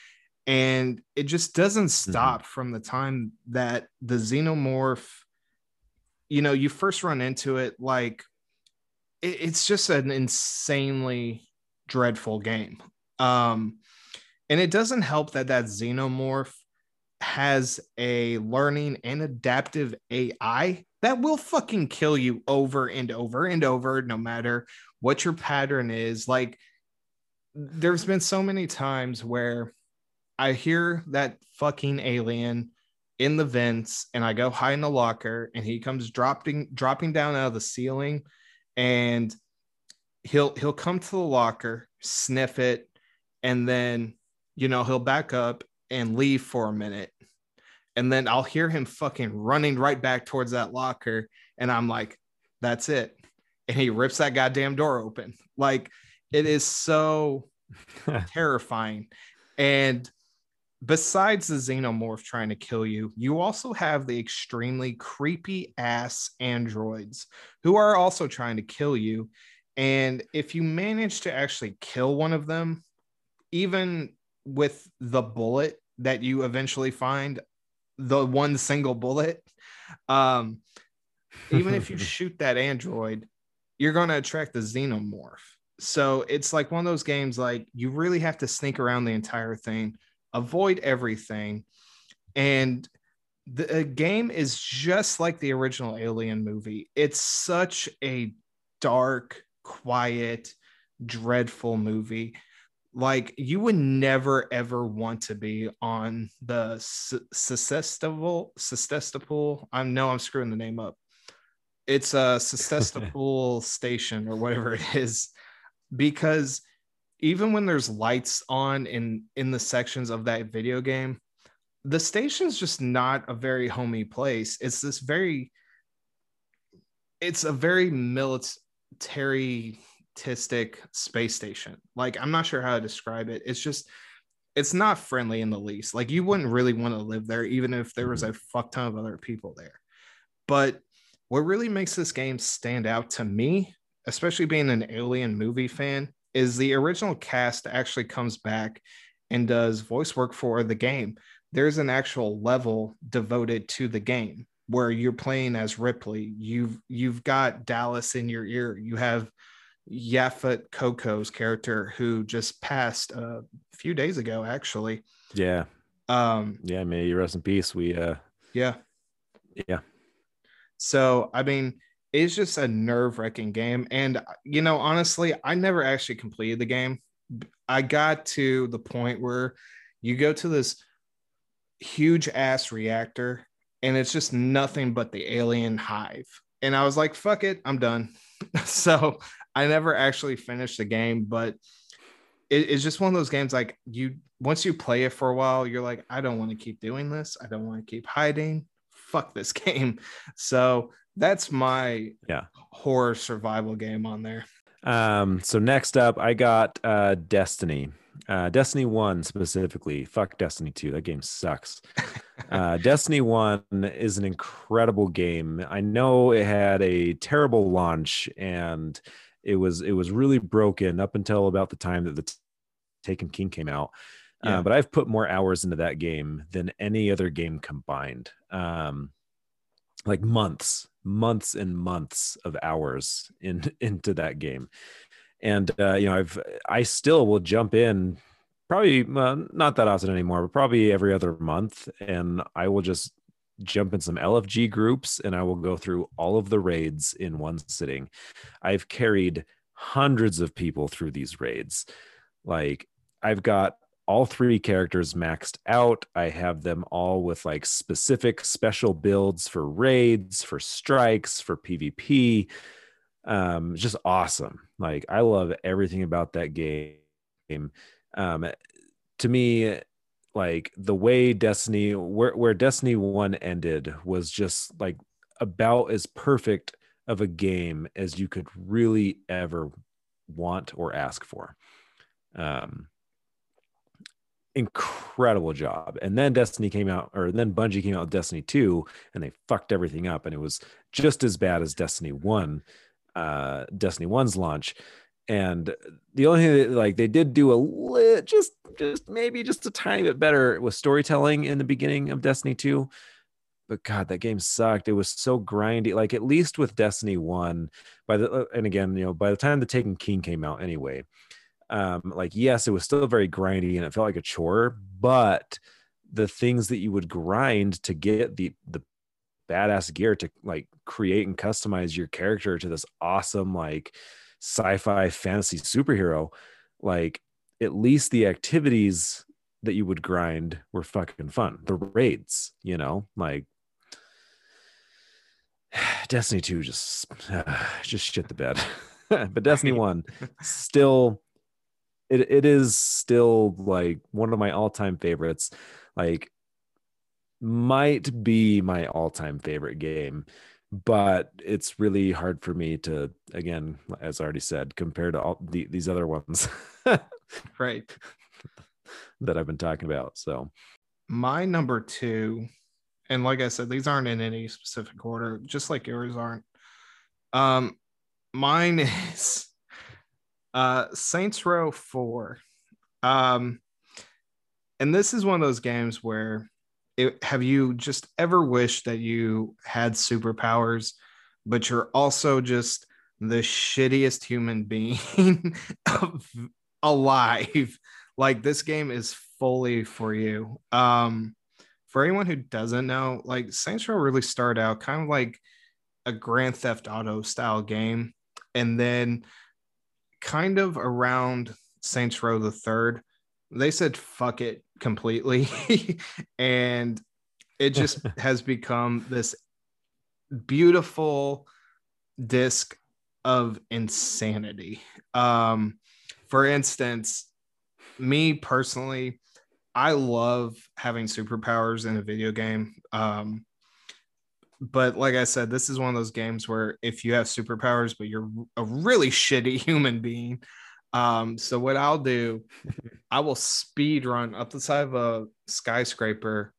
and it just doesn't mm-hmm. stop mm-hmm. from the time that the xenomorph you know, you first run into it like it, it's just an insanely dreadful game. Um, and it doesn't help that that xenomorph has a learning and adaptive AI that will fucking kill you over and over and over, no matter what your pattern is. Like, there's been so many times where I hear that fucking alien in the vents and I go hide in the locker and he comes dropping dropping down out of the ceiling and he'll he'll come to the locker, sniff it, and then you know he'll back up and leave for a minute. And then I'll hear him fucking running right back towards that locker. And I'm like, that's it. And he rips that goddamn door open. Like it is so terrifying. And besides the xenomorph trying to kill you, you also have the extremely creepy ass androids who are also trying to kill you. And if you manage to actually kill one of them, even with the bullet that you eventually find, the one single bullet, um, even if you shoot that android, you're going to attract the xenomorph. So it's like one of those games, like you really have to sneak around the entire thing avoid everything. And the game is just like the original Alien movie. It's such a dark, quiet, dreadful movie. Like you would never ever want to be on the Sestastopol. Sestastopol. I know I'm screwing the name up. It's a Sestastopol station or whatever it is, because even when there's lights on in in the sections of that video game the station's just not a very homey place it's this very it's a very militaristic space station like i'm not sure how to describe it it's just it's not friendly in the least like you wouldn't really want to live there even if there was a fuck ton of other people there but what really makes this game stand out to me especially being an alien movie fan is the original cast actually comes back and does voice work for the game. There's an actual level devoted to the game where you're playing as Ripley. You've you've got Dallas in your ear. You have Yaphet Kotto's character who just passed a few days ago, actually. Yeah. Um. Yeah. May you rest in peace. We. uh Yeah. Yeah. So I mean, it's just a nerve wracking game. And, you know, honestly, I never actually completed the game. I got to the point where you go to this huge ass reactor and it's just nothing but the alien hive. And I was like, fuck it, I'm done. so I never actually finished the game, but it, it's just one of those games like you once you play it for a while, you're like, I don't want to keep doing this. I don't want to keep hiding. Fuck this game. So that's my yeah horror survival game on there. Um, so next up, I got uh, Destiny. Uh, Destiny 1 specifically. Fuck Destiny 2. That game sucks. Uh, Destiny 1 is an incredible game. I know it had a terrible launch and it was it was really broken up until about the time that the Taken King came out. Uh, yeah. Uh, but I've put more hours into that game than any other game combined. Um, like months months and months of hours in into that game and uh, you know i've i still will jump in probably well, not that often anymore but probably every other month and i will just jump in some lfg groups and i will go through all of the raids in one sitting i've carried hundreds of people through these raids like i've got all three characters maxed out. I have them all with like specific special builds for raids, for strikes, for PvP. Um, just awesome. Like I love everything about that game. Um, to me, like the way Destiny, where where Destiny One ended, was just like about as perfect of a game as you could really ever want or ask for. Um, incredible job. And then Destiny came out, or then Bungie came out with Destiny 2, and they fucked everything up. And it was just as bad as Destiny 1, uh, Destiny 1's launch. And the only thing that, like they did do a lit, just just maybe just a tiny bit better with storytelling in the beginning of Destiny 2. but God, that game sucked. It was so grindy. Like at least with Destiny One, by the uh, and again, you know, by the time the Taken King came out, anyway, um, like yes, it was still very grindy and it felt like a chore, but the things that you would grind to get the the badass gear to like create and customize your character to this awesome like sci-fi fantasy superhero like at least the activities that you would grind were fucking fun. The raids you know like destiny 2 just uh, just shit the bed. But destiny 1 still it, it is still like one of my all-time favorites. Like might be my all-time favorite game but it's really hard for me to again as I already said compare to all the, these other ones right. that i've been talking about so. My number two and like i said these aren't in any specific order just like yours aren't. Um mine is uh saints row 4 um and this is one of those games where it, have you just ever wished that you had superpowers, but you're also just the shittiest human being alive? Like this game is fully for you. Um, for anyone who doesn't know, like Saints Row really started out kind of like a Grand Theft Auto style game, and then kind of around Saints Row the third, they said fuck it completely. And it just has become this beautiful disc of insanity. Um for instance me personally i love having superpowers in a video game. Um but like i said this is one of those games where if you have superpowers but you're a really shitty human being um, so what I'll do, I will speed run up the side of a skyscraper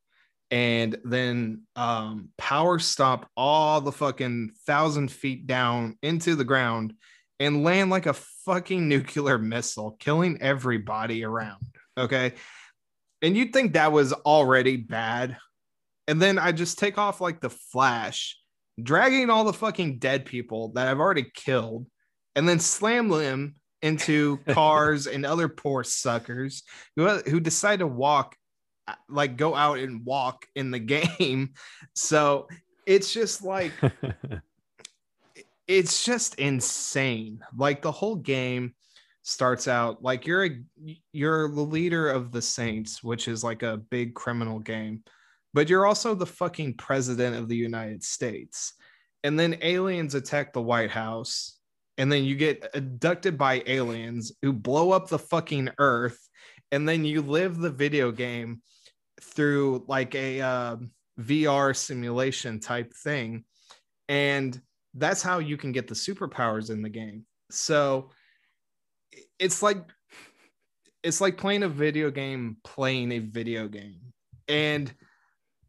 and then um, power stop all the fucking thousand feet down into the ground and land like a fucking nuclear missile, killing everybody around. Okay. And you'd think that was already bad. And then I just take off like the flash, dragging all the fucking dead people that I've already killed, and then slam them into cars and other poor suckers who, who decide to walk uh, like go out and walk in the game. So it's just like it's just insane. Like the whole game starts out like you're a you're the leader of the saints which is like a big criminal game but you're also the fucking president of the united states. And then aliens attack the white house and then you get abducted by aliens who blow up the fucking earth and then you live the video game through like a uh, VR simulation type thing. And that's how you can get the superpowers in the game. So it's like it's like playing a video game playing a video game. And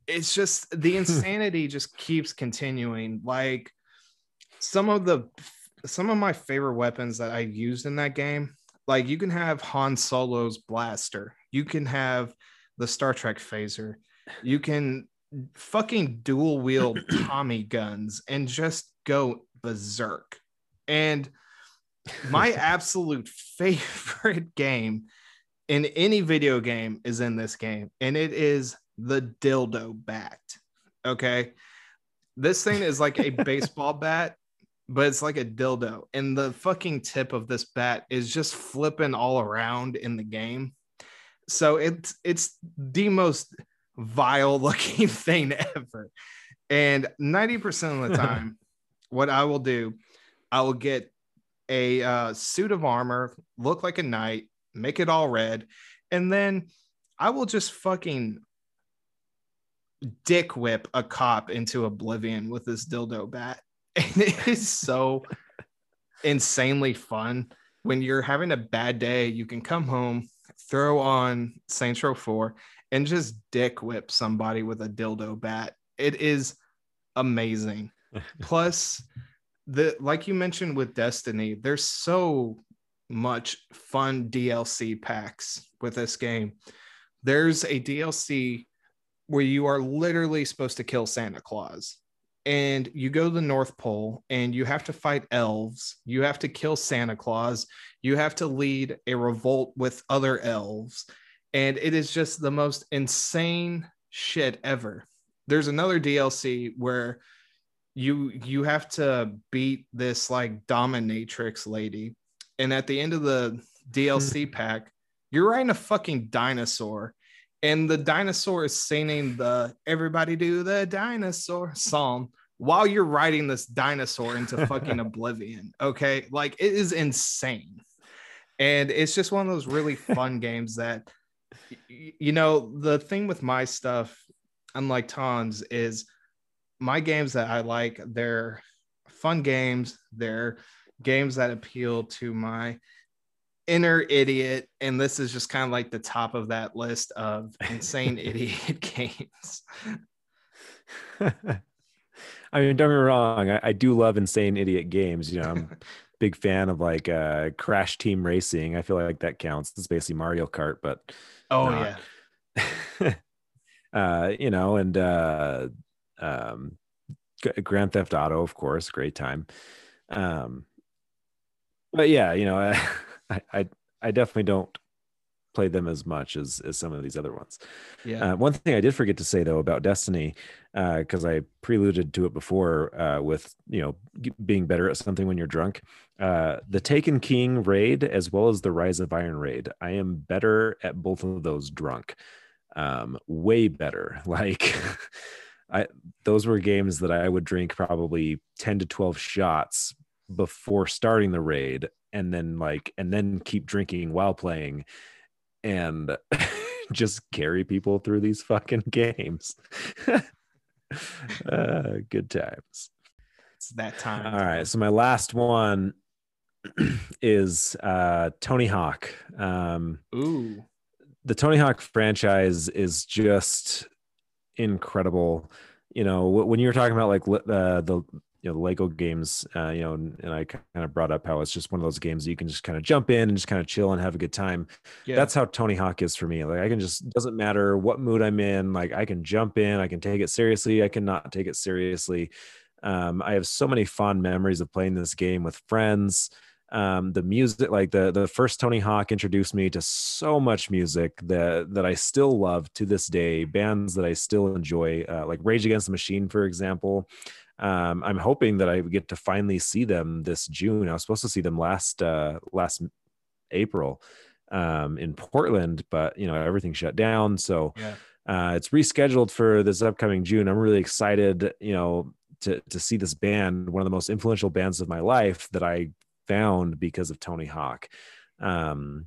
it's just the insanity just keeps continuing. Like some of the some of my favorite weapons that I used in that game, like you can have Han Solo's blaster, you can have the Star Trek phaser, you can fucking dual wield Tommy guns and just go berserk. And my absolute favorite game in any video game is in this game, and it is the dildo bat. Okay. This thing is like a baseball bat but it's like a dildo. And the fucking tip of this bat is just flipping all around in the game. So it's it's the most vile looking thing ever. And 90% of the time, what I will do, I will get a uh, suit of armor, look like a knight, make it all red, and then I will just fucking dick whip a cop into oblivion with this dildo bat and it is so insanely fun. When you're having a bad day you can come home throw on saints row 4 and just dick whip somebody with a dildo bat. It is amazing. Plus the like you mentioned with destiny there's so much fun dlc packs with this game. There's a dlc where you are literally supposed to kill Santa Claus. And you go to the North Pole and you have to fight elves. You have to kill Santa Claus. You have to lead a revolt with other elves. And it is just the most insane shit ever. There's another DLC where you you have to beat this like dominatrix lady and at the end of the DLC hmm. pack you're riding a fucking dinosaur and the dinosaur is singing the everybody do the dinosaur song while you're riding this dinosaur into fucking oblivion okay like it is insane and it's just one of those really fun games that you know the thing with my stuff unlike Tom's is my games that I like, they're fun games. They're games that appeal to my inner idiot. And this is just kind of like the top of that list of insane idiot games. I mean, don't get me wrong. I, I, do love insane idiot games. You know, I'm a big fan of like uh, Crash Team Racing. I feel like that counts. It's basically Mario Kart, but oh not. yeah. uh, you know, and uh, um, Grand Theft Auto, of course, great time. Um, but yeah, you know, I, I, I definitely don't play them as much as as some of these other ones. Yeah. Uh, one thing I did forget to say though about Destiny, because uh, I preluded to it before uh, with you know being better at something when you're drunk. Uh, the Taken King raid as well as the Rise of Iron raid, I am better at both of those drunk. Um, way better. Like I those were games that I would drink probably 10 to 12 shots before starting the raid and then like and then keep drinking while playing and just carry people through these fucking games. uh, good times. It's that time. All right. So my last one is uh Tony Hawk. Um Ooh. The Tony Hawk franchise is just incredible. You know, when you were talking about like uh, the you know the Lego games, uh, you know, and, and I kind of brought up how it's just one of those games you can just kind of jump in and just kind of chill and have a good time. Yeah. That's how Tony Hawk is for me. Like I can just doesn't matter what mood I'm in. Like I can jump in, I can take it seriously, I cannot take it seriously. Um, I have so many fond memories of playing this game with friends um, the music like the the first tony hawk introduced me to so much music that that i still love to this day bands that i still enjoy uh, like rage against the machine for example um, i'm hoping that i get to finally see them this june i was supposed to see them last uh, last april um, in portland but you know everything shut down so yeah. uh, it's rescheduled for this upcoming june i'm really excited you know to, to see this band, one of the most influential bands of my life that I found because of Tony Hawk. Um,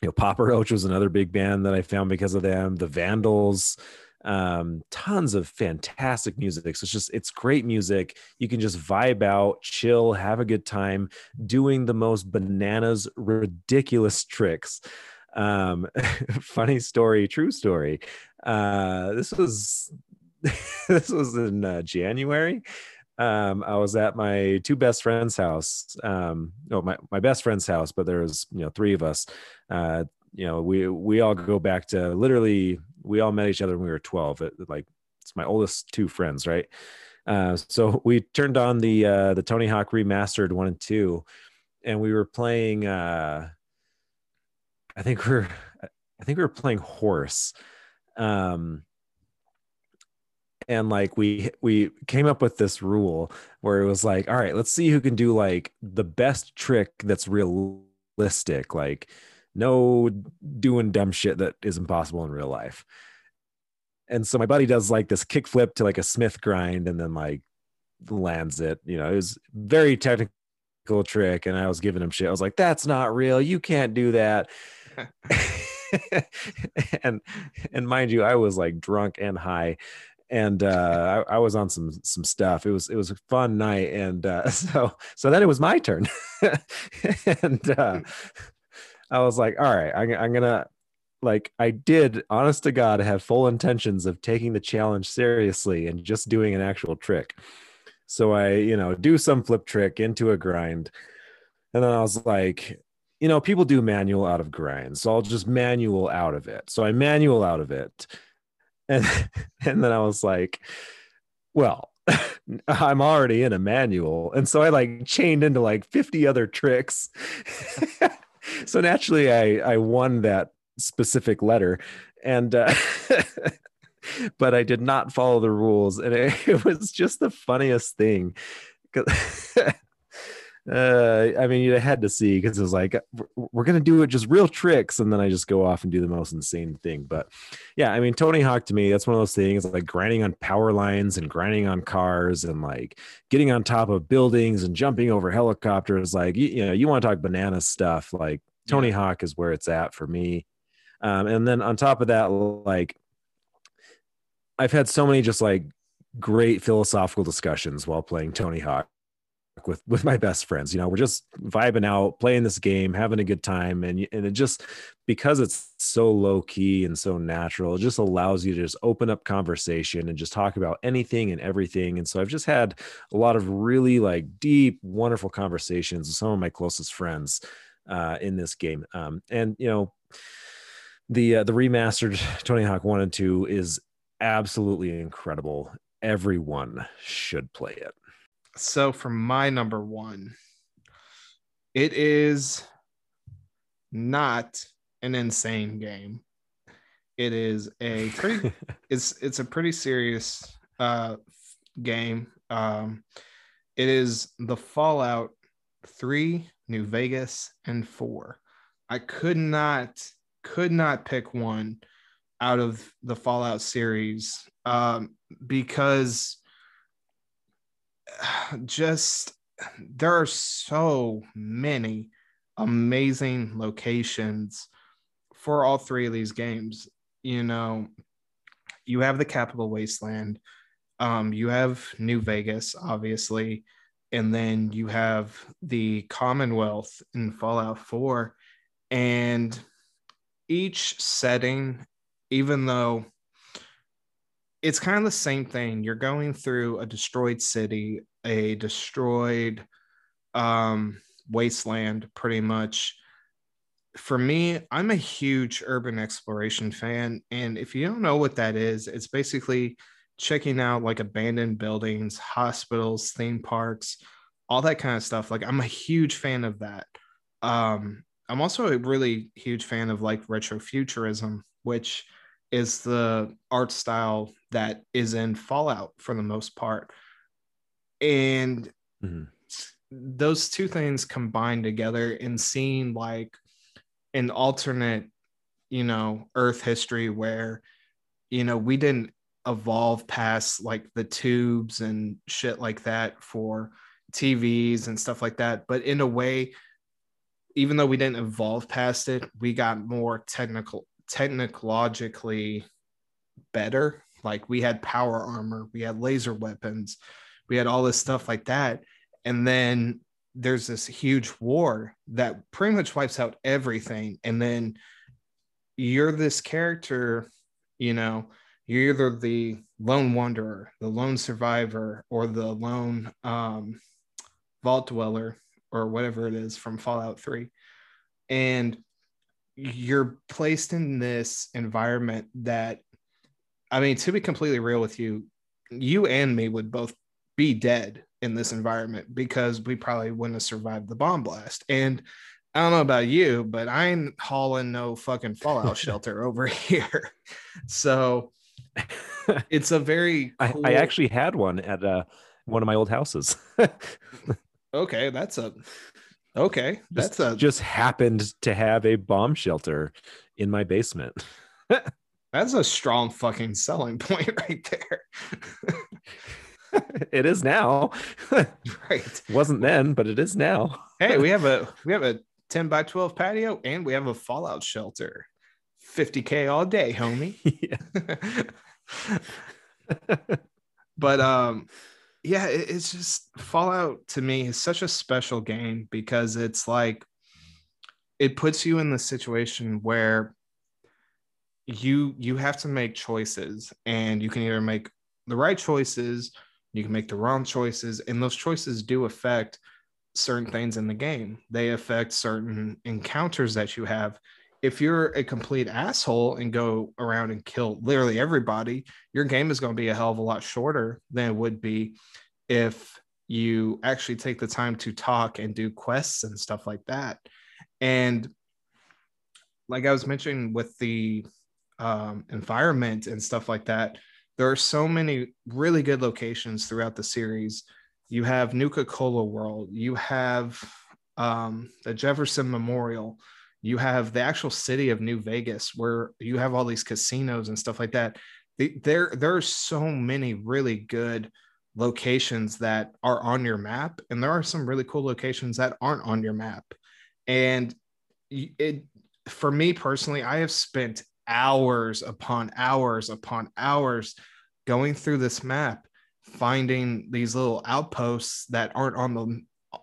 you know, Papa Roach was another big band that I found because of them. The Vandals, um, tons of fantastic music. So it's just it's great music. You can just vibe out, chill, have a good time, doing the most bananas, ridiculous tricks. Um, funny story, true story. Uh, this was this was in uh, January um, I was at my two best friends' house. Um, no, my, my best friend's house, but there was you know three of us. Uh, you know, we we all go back to literally we all met each other when we were 12. It, like it's my oldest two friends, right? Uh, so we turned on the uh, the Tony Hawk remastered one and two, and we were playing. Uh, I think we're I think we were playing horse. Um, and like we we came up with this rule where it was like all right let's see who can do like the best trick that's realistic like no doing dumb shit that is impossible in real life. And so my buddy does like this kick flip to like a smith grind and then like lands it. You know it was very technical trick and i was giving him shit. I was like that's not real. You can't do that. And and mind you i was like drunk and high. And uh, I, I, was on some some stuff. It was it was a fun night, and uh, so so then it was my turn, and uh, I was like, all right, I, I'm gonna like I did, honest to God, have full intentions of taking the challenge seriously and just doing an actual trick. So I, you know, do some flip trick into a grind, and then I was like, you know, people do manual out of grind. so I'll just manual out of it. So I manual out of it and and then I was like, well, I'm already in a manual. And so I like chained into like 50 other tricks. so naturally I I won that specific letter and uh, but I did not follow the rules and it, it was just the funniest thing uh i mean you had to see because it was like we're gonna do it just real tricks and then i just go off and do the most insane thing. But yeah i mean tony hawk to me that's one of those things like grinding on power lines and grinding on cars and like getting on top of buildings and jumping over helicopters like you, you know you want to talk banana stuff like tony yeah. hawk is where it's at for me. Um and then on top of that like i've had so many just like great philosophical discussions while playing tony hawk with with my best friends you know we're just vibing out playing this game having a good time. And and it just because it's so low key and so natural it just allows you to just open up conversation and just talk about anything and everything. And so i've just had a lot of really like deep wonderful conversations with some of my closest friends uh, in this game. Um, and you know the uh, the remastered tony hawk 1 and 2 is absolutely incredible. Everyone should play it so for my number one, it is not an insane game. It is a pretty it's it's a pretty serious uh game. Um it is the Fallout 3, New Vegas, and 4. I could not could not pick one out of the Fallout series um because just there are so many amazing locations for all three of these games. You know, you have the Capital Wasteland, um, you have New Vegas, obviously, and then you have the Commonwealth in Fallout 4. And each setting, even though it's kind of the same thing. You're going through a destroyed city, a destroyed um, wasteland, pretty much. For me, I'm a huge urban exploration fan. And if you don't know what that is, it's basically checking out like abandoned buildings, hospitals, theme parks, all that kind of stuff. Like, I'm a huge fan of that. Um, I'm also a really huge fan of like retrofuturism, which is the art style that is in Fallout for the most part. And mm-hmm. those two things combined together and seeing like an alternate, you know, Earth history where, you know, we didn't evolve past like the tubes and shit like that for TVs and stuff like that. But in a way, even though we didn't evolve past it, we got more technical technologically better. Like we had power armor, we had laser weapons, we had all this stuff like that. And then there's this huge war that pretty much wipes out everything. And then you're this character, you know, you're either the lone wanderer, the lone survivor, or the lone um, vault dweller, or whatever it is from Fallout 3. And you're placed in this environment that I mean, to be completely real with you, you and me would both be dead in this environment because we probably wouldn't have survived the bomb blast. And I don't know about you, but I ain't hauling no fucking fallout shelter over here. So it's a very cool... I, I, actually had one at uh, one of my old houses. okay, that's a Okay, that's just, a just happened to have a bomb shelter in my basement. that's a strong fucking selling point right there. it is now. right. Wasn't then, but it is now. hey, we have a we have a 10 by 12 patio and we have a fallout shelter. 50k all day, homie. but um yeah, it's just Fallout to me is such a special game because it's like it puts you in the situation where you you have to make choices and you can either make the right choices, you can make the wrong choices and those choices do affect certain things in the game. They affect certain encounters that you have if you're a complete asshole and go around and kill literally everybody, your game is going to be a hell of a lot shorter than it would be if you actually take the time to talk and do quests and stuff like that. And like I was mentioning with the um, environment and stuff like that, there are so many really good locations throughout the series. You have Nuka Cola World, you have um, the Jefferson Memorial, you have the actual city of New Vegas, where you have all these casinos and stuff like that. There, there are so many really good locations that are on your map, and there are some really cool locations that aren't on your map. And it, for me personally, I have spent hours upon hours upon hours going through this map finding these little outposts that aren't on the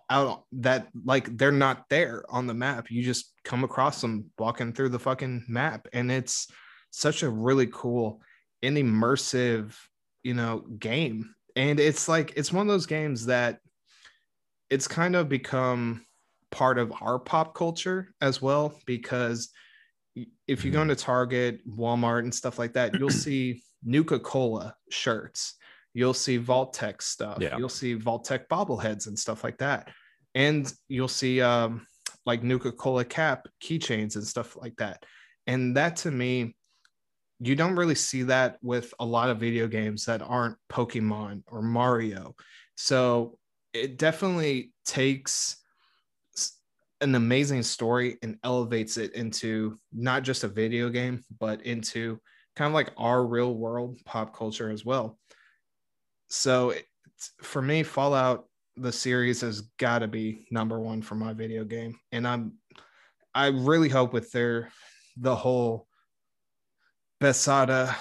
out that like they're not there on the map you just come across them walking through the fucking map and it's such a really cool and immersive you know game and it's like it's one of those games that it's kind of become part of our pop culture as well because if you go mm-hmm. into Target, Walmart, and stuff like that, you'll see Nuka Cola shirts. You'll see Vault-Tec stuff. Yeah. You'll see Vault-Tec bobbleheads and stuff like that. And you'll see um, like Nuka Cola cap keychains and stuff like that. And that to me, you don't really see that with a lot of video games that aren't Pokemon or Mario. So it definitely takes an amazing story and elevates it into not just a video game, but into kind of like our real world pop culture as well. So for me, Fallout the series has got to be number one for my video game, and I'm I really hope with their the whole Bethesda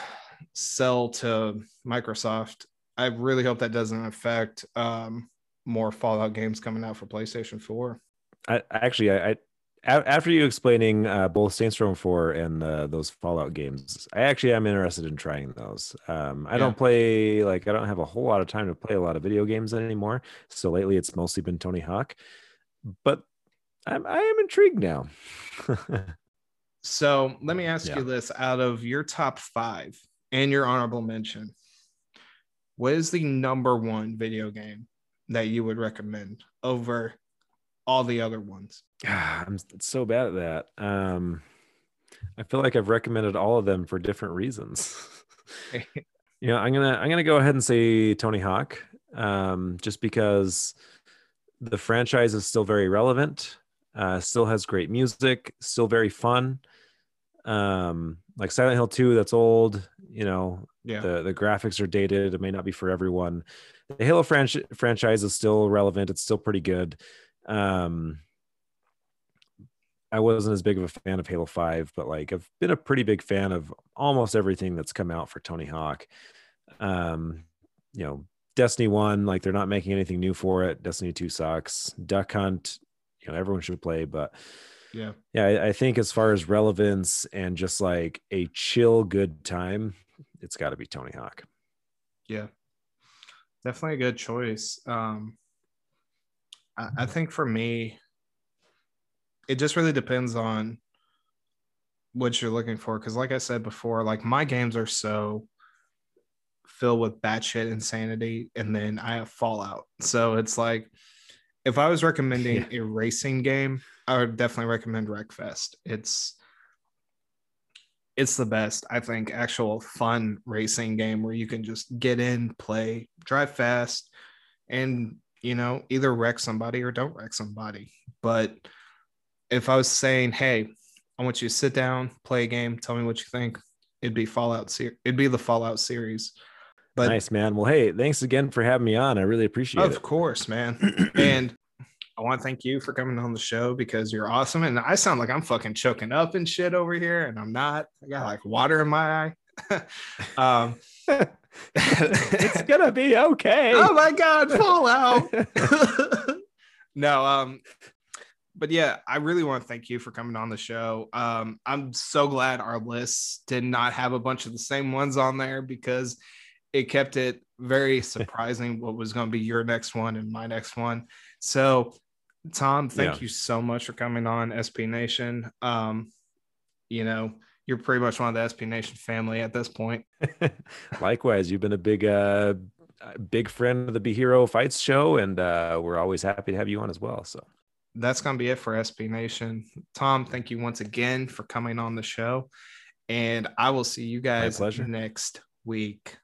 sell to Microsoft. I really hope that doesn't affect um, more Fallout games coming out for PlayStation 4. I actually I after you explaining uh, both Saints Row 4 and uh, those Fallout games, I actually am interested in trying those. Um, I yeah. don't play like I don't have a whole lot of time to play a lot of video games anymore. So lately, it's mostly been Tony Hawk, but I'm I am intrigued now. so let me ask yeah. you this: out of your top five and your honorable mention, what is the number one video game that you would recommend over all the other ones? I'm so bad at that. Um, I feel like I've recommended all of them for different reasons. you know, I'm gonna I'm gonna go ahead and say Tony Hawk, um, just because the franchise is still very relevant, uh, still has great music, still very fun. Um, like Silent Hill 2, that's old. You know, yeah. the the graphics are dated. It may not be for everyone. The Halo franchise franchise is still relevant. It's still pretty good. Um, I wasn't as big of a fan of Halo 5, but like I've been a pretty big fan of almost everything that's come out for Tony Hawk. Um, you know, Destiny 1, like they're not making anything new for it. Destiny 2 sucks. Duck Hunt, you know, everyone should play, but yeah. Yeah, I, I think as far as relevance and just like a chill good time, it's got to be Tony Hawk. Yeah. Definitely a good choice. Um I, I think for me, it just really depends on what you're looking for. Because, like I said before, like my games are so filled with batshit insanity, and then I have Fallout. So it's like, if I was recommending yeah. a racing game, I would definitely recommend Wreckfest. It's it's the best, I think, actual fun racing game where you can just get in, play, drive fast, and you know, either wreck somebody or don't wreck somebody. But if I was saying, hey, I want you to sit down, play a game, tell me what you think, it'd be Fallout. Ser- it'd be the Fallout series. But nice, man. Well, hey, thanks again for having me on. I really appreciate of it. Of course, man. and I want to thank you for coming on the show because you're awesome. And I sound like I'm fucking choking up and shit over here, and I'm not. I got like water in my eye. um, it's gonna be okay. Oh my god, Fallout. no, um, but yeah, I really want to thank you for coming on the show. Um, I'm so glad our lists did not have a bunch of the same ones on there because it kept it very surprising what was going to be your next one and my next one. So, Tom, thank yeah. you so much for coming on SP Nation. Um, you know, you're pretty much one of the SP Nation family at this point. Likewise, you've been a big, uh, big friend of the B-Hero Fights show, and uh, we're always happy to have you on as well. So that's going to be it for SP Nation. Tom, thank you once again for coming on the show. And I will see you guys next week.